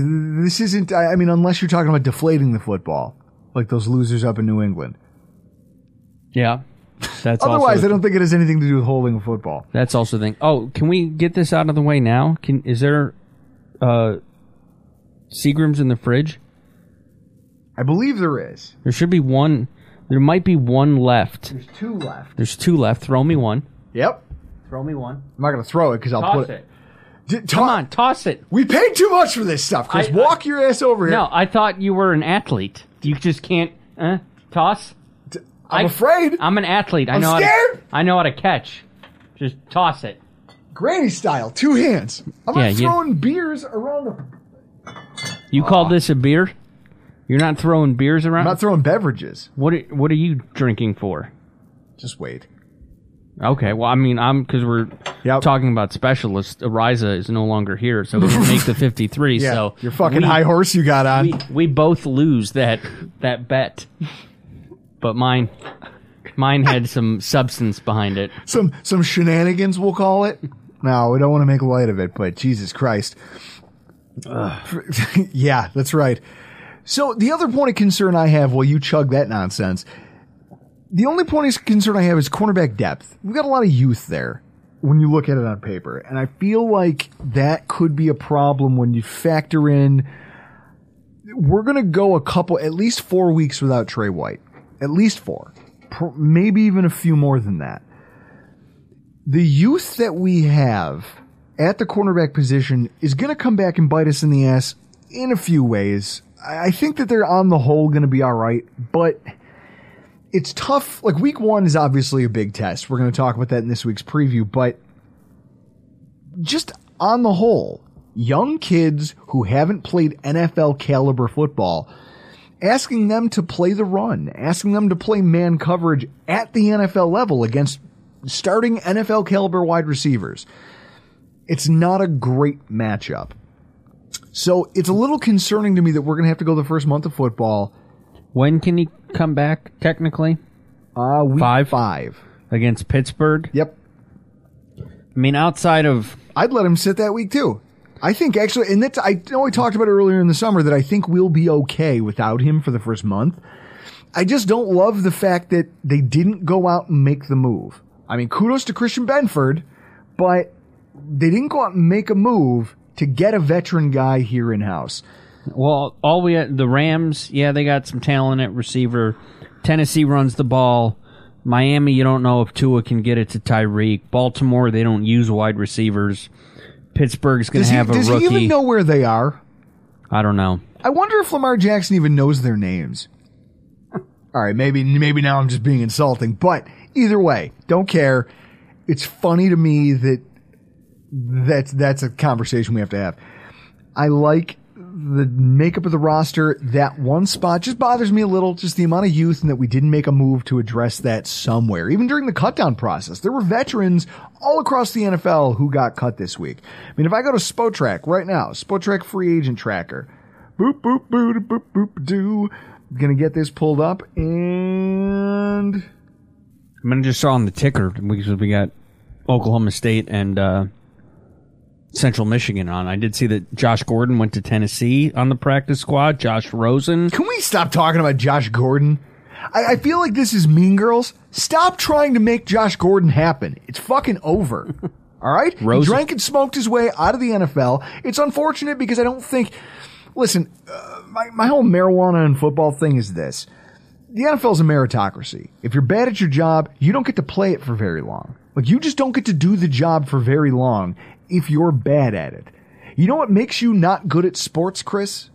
this isn't. I I mean, unless you're talking about deflating the football, like those losers up in New England. Yeah, that's Otherwise, I don't think it has anything to do with holding a football. That's also the thing. Oh, can we get this out of the way now? Can is there uh Seagrams in the fridge? I believe there is. There should be one. There might be one left. There's two left. There's two left. Throw me one. Yep. Throw me one. I'm not going to throw it because I'll Toss put it. D- Come on, toss it. We paid too much for this stuff, Chris. I- Walk your ass over here. No, I thought you were an athlete. You just can't uh, toss. I'm I- afraid. I'm an athlete. I I'm know How scared. to, I know how to catch. Just toss it. Granny style, two hands. I'm Yeah, not you- throwing beers around the. You call uh-huh. this a beer? You're not throwing beers around. I'm not throwing beverages. What are, What are you drinking for? Just wait. Okay, well, I mean, I'm because we're talking about specialists. Araiza is no longer here, so we can make the 53. Yeah, so your fucking we- high horse you got on. We, we both lose that that bet, but mine mine had some substance behind it. some some shenanigans, we'll call it. No, we don't want to make light of it, but Jesus Christ. yeah, that's right. So the other point of concern I have while you chug that nonsense, the only point of concern I have is cornerback depth. We've got a lot of youth there when you look at it on paper, and I feel like that could be a problem when you factor in. We're going to go a couple, at least four weeks without Tre White, at least four, maybe even a few more than that the youth that we have at the cornerback position is going to come back and bite us in the ass in a few ways. I think that they're on the whole going to be all right, but it's tough. Like week one is obviously a big test. We're going to talk about that in this week's preview, but just on the whole, young kids who haven't played NFL caliber football, asking them to play the run, asking them to play man coverage at the NFL level against starting NFL caliber wide receivers. It's not a great matchup. So it's a little concerning to me that we're going to have to go the first month of football. When can he come back? Technically, uh, week five five against Pittsburgh. Yep. I mean, outside of I'd let him sit that week too. I think actually, and that's I know we talked about it earlier in the summer that I think we'll be okay without him for the first month. I just don't love the fact that they didn't go out and make the move. I mean, kudos to Christian Benford, but they didn't go out and make a move to get a veteran guy here in house. Well, all we had, the Rams, yeah, they got some talent at receiver. Tennessee runs the ball. Miami, you don't know if Tua can get it to Tyreek. Baltimore, they don't use wide receivers. Pittsburgh's going to have a does rookie. Does he even know where they are? I don't know. I wonder if Lamar Jackson even knows their names. All right, maybe maybe now I'm just being insulting, but either way, don't care. It's funny to me that that's that's a conversation we have to have. I like the makeup of the roster. That one spot just bothers me a little, just the amount of youth and that we didn't make a move to address that somewhere. Even during the cutdown process, there were veterans all across the NFL who got cut this week. I mean, if I go to Spotrac right now, Spotrac free agent tracker, boop boop boop boop boop doo. Gonna get this pulled up and I'm going to just saw on the ticker because we got Oklahoma State and uh, Central Michigan on. I did see that Josh Gordon went to Tennessee on the practice squad. Josh Rosen. Can we stop talking about Josh Gordon? I, I feel like this is Mean Girls. Stop trying to make Josh Gordon happen. It's fucking over. All right? Rosen- He drank and smoked his way out of the NFL. It's unfortunate because I don't think. Listen, uh, my, my whole marijuana and football thing is this. The NFL is a meritocracy. If you're bad at your job, you don't get to play it for very long. Like, you just don't get to do the job for very long if you're bad at it. You know what makes you not good at sports, Chris?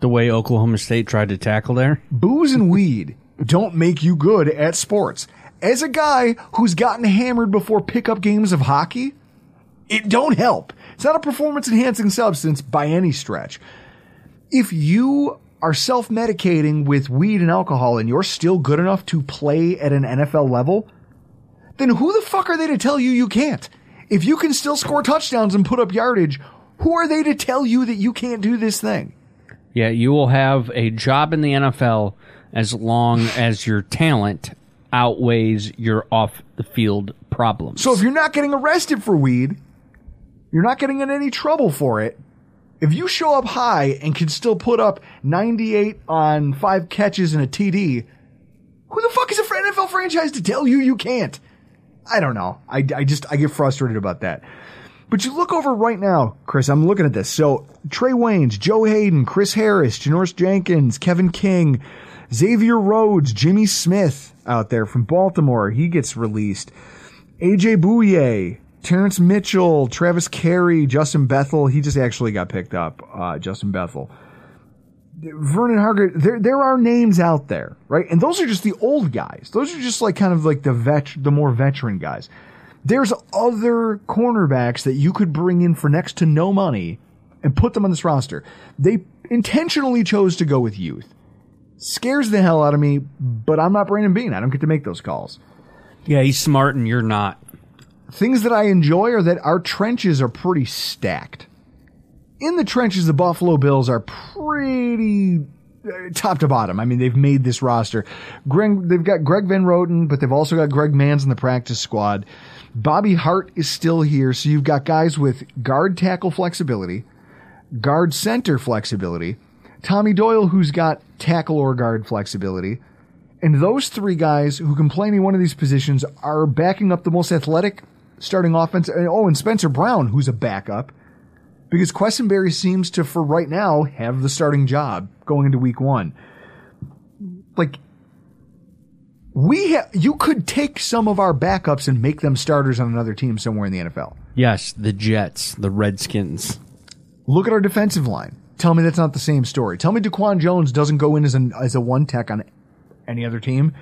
The way Oklahoma State tried to tackle there. Booze and weed don't make you good at sports. As a guy who's gotten hammered before pickup games of hockey, it don't help. It's not a performance enhancing substance by any stretch. If you are self medicating with weed and alcohol and you're still good enough to play at an NFL level, then who the fuck are they to tell you you can't? If you can still score touchdowns and put up yardage, who are they to tell you that you can't do this thing? Yeah, you will have a job in the NFL as long as your talent outweighs your off the field problems. So if you're not getting arrested for weed, you're not getting in any trouble for it. If you show up high and can still put up 98 on five catches and a TD, who the fuck is a NFL franchise to tell you you can't? I don't know. I, I just, I get frustrated about that. But you look over right now, Chris, I'm looking at this. So Trae Waynes, Joe Haden, Chris Harris, Janoris Jenkins, Kevin King, Xavier Rhodes, Jimmy Smith out there from Baltimore. He gets released. AJ Bouye, Terrence Mitchell, Travis Carey, Justin Bethel. He just actually got picked up, uh, Justin Bethel. Vernon Hargett, there there are names out there, right? And those are just the old guys. Those are just like kind of like the vet, the more veteran guys. There's other cornerbacks that you could bring in for next to no money and put them on this roster. They intentionally chose to go with youth. Scares the hell out of me, but I'm not Brandon Beane. I don't get to make those calls. Yeah, he's smart and you're not. Things that I enjoy are that our trenches are pretty stacked. In the trenches, the Buffalo Bills are pretty uh, top to bottom. I mean, they've made this roster. Greg, they've got Greg Van Roten, but they've also got Greg Mancz in the practice squad. Bobby Hart is still here, so you've got guys with guard tackle flexibility, guard center flexibility, Tommy Doyle, who's got tackle or guard flexibility. And those three guys who can play any one of these positions are backing up the most athletic starting offense. Oh, and Spencer Brown, who's a backup, because Quessenberry seems to, for right now, have the starting job going into week one. Like, we ha- you could take some of our backups and make them starters on another team somewhere in the NFL. Yes, the Jets, the Redskins. Look at our defensive line. Tell me that's not the same story. Tell me Daquan Jones doesn't go in as an as a one tech on any other team,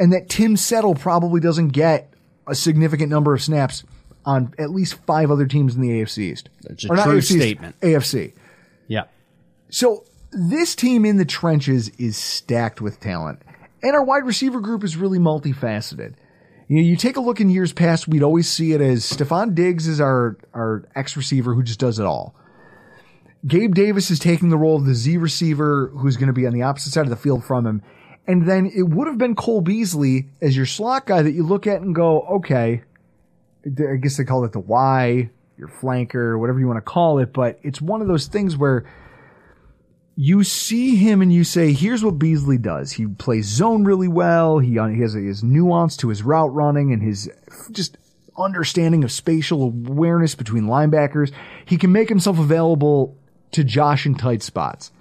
and that Tim Settle probably doesn't get a significant number of snaps on at least five other teams in the AFC East. That's a Or true AFC East, statement. AFC. Yeah. So this team in the trenches is stacked with talent, and our wide receiver group is really multifaceted. You know, you take a look in years past, we'd always see it as Stefon Diggs is our our ex receiver who just does it all. Gabe Davis is taking the role of the Z receiver who's going to be on the opposite side of the field from him. And then it would have been Cole Beasley as your slot guy that you look at and go, okay, I guess they call it the Y, your flanker, whatever you want to call it, but it's one of those things where you see him and you say, here's what Beasley does. He plays zone really well. He, uh, he has his nuance to his route running and his just understanding of spatial awareness between linebackers. He can make himself available to Josh in tight spots.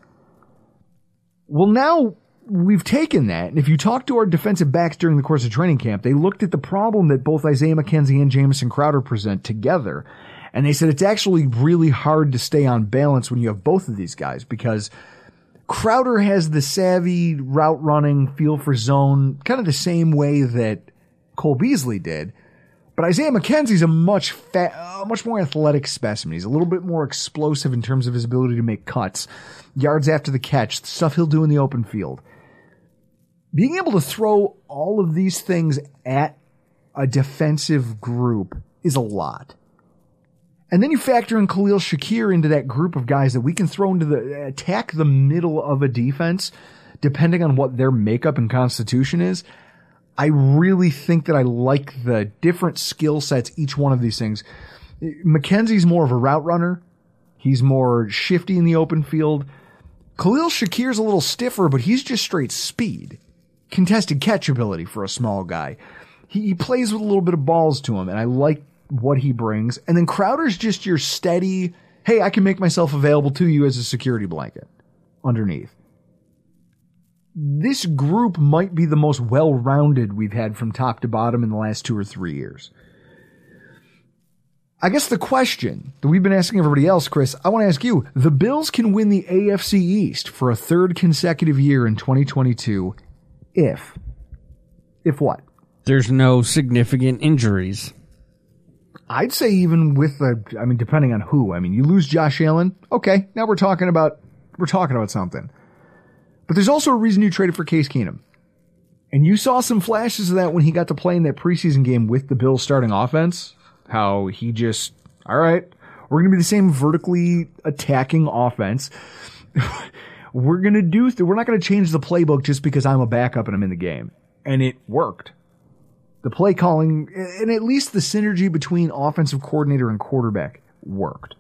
Well, now we've taken that, and if you talk to our defensive backs during the course of training camp, they looked at the problem that both Isaiah McKenzie and Jamison Crowder present together, and they said it's actually really hard to stay on balance when you have both of these guys because Crowder has the savvy route running feel for zone, kind of the same way that Cole Beasley did. But Isaiah McKenzie's a much fa- a much more athletic specimen. He's a little bit more explosive in terms of his ability to make cuts, yards after the catch, stuff he'll do in the open field. Being able to throw all of these things at a defensive group is a lot. And then you factor in Khalil Shakir into that group of guys that we can throw into the attack the middle of a defense, depending on what their makeup and constitution is. I really think that I like the different skill sets each one of these things. McKenzie's more of a route runner. He's more shifty in the open field. Khalil Shakir's a little stiffer, but he's just straight speed. Contested catch ability for a small guy. He, he plays with a little bit of balls to him, and I like what he brings. And then Crowder's just your steady, hey, I can make myself available to you as a security blanket underneath. This group might be the most well rounded we've had from top to bottom in the last two or three years. I guess the question that we've been asking everybody else, Chris, I want to ask you. The Bills can win the AFC East for a third consecutive year in 2022 if. If what? There's no significant injuries. I'd say even with the, I mean, depending on who. I mean, you lose Josh Allen. Okay. Now we're talking about, we're talking about something. But there's also a reason you traded for Case Keenum. And you saw some flashes of that when he got to play in that preseason game with the Bills starting offense how he just, all right, we're going to be the same vertically attacking offense. we're going to do, th- we're not going to change the playbook just because I'm a backup and I'm in the game. And it worked. The play calling and at least the synergy between offensive coordinator and quarterback worked.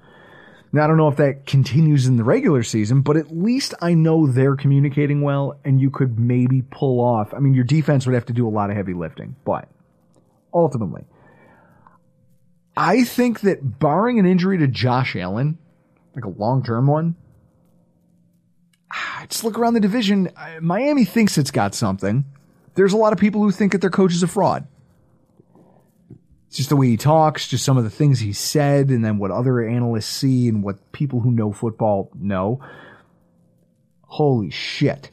Now, I don't know if that continues in the regular season, but at least I know they're communicating well and you could maybe pull off. I mean, your defense would have to do a lot of heavy lifting, but ultimately, I think that barring an injury to Josh Allen, like a long term one, just look around the division. Miami thinks it's got something. There's a lot of people who think that their coach is a fraud. It's just the way he talks, just some of the things he said, and then what other analysts see and what people who know football know. Holy shit.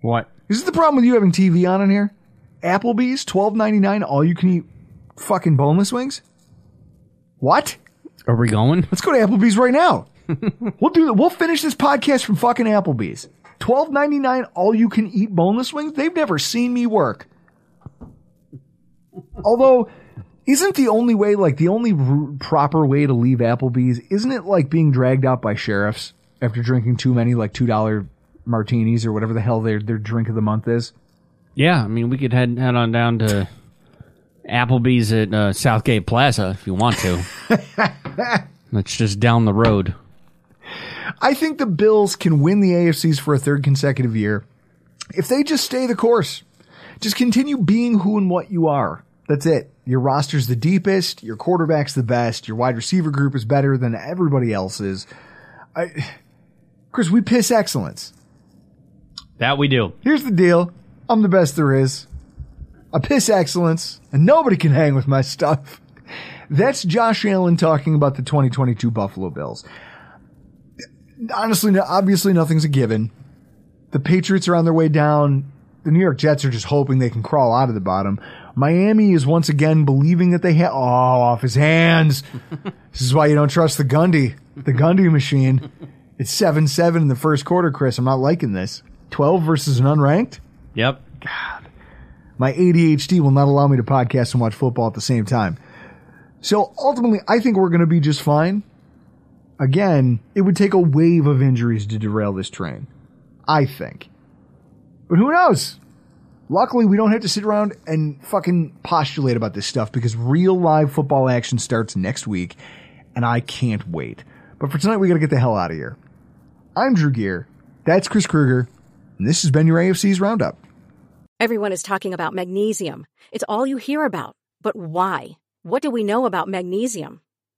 What? Is this the problem with you having TV on in here? Applebee's, twelve ninety nine, all you can eat fucking boneless wings? What? Are we going? Let's go to Applebee's right now. we'll do we'll finish this podcast from fucking Applebee's. Twelve ninety nine, all you can eat boneless wings. They've never seen me work. Although, isn't the only way, like the only r- proper way to leave Applebee's, isn't it like being dragged out by sheriffs after drinking too many like two dollar martinis or whatever the hell their their drink of the month is? Yeah, I mean we could head head on down to Applebee's at uh, Southgate Plaza if you want to. That's just down the road. I think the Bills can win the AFC East for a third consecutive year if they just stay the course. Just continue being who and what you are. That's it. Your roster's the deepest, your quarterback's the best, your wide receiver group is better than everybody else's. I, Chris, we piss excellence. That we do. Here's the deal. I'm the best there is. I piss excellence, and nobody can hang with my stuff. That's Josh Allen talking about the 2022 Buffalo Bills. Honestly, obviously nothing's a given. The Patriots are on their way down. The New York Jets are just hoping they can crawl out of the bottom. Miami is once again believing that they have, oh, off his hands. this is why you don't trust the Gundy, the Gundy machine. It's 7-7 in the first quarter, Chris. I'm not liking this. 12 versus an unranked? Yep. God. My ADHD will not allow me to podcast and watch football at the same time. So ultimately, I think we're going to be just fine. Again, it would take a wave of injuries to derail this train. I think. But who knows? Luckily, we don't have to sit around and fucking postulate about this stuff because real live football action starts next week, and I can't wait. But for tonight, we got to get the hell out of here. I'm Drew Gear. That's Chris Krueger, and this has been your AFC East Roundup. Everyone is talking about magnesium. It's all you hear about. But why? What do we know about magnesium?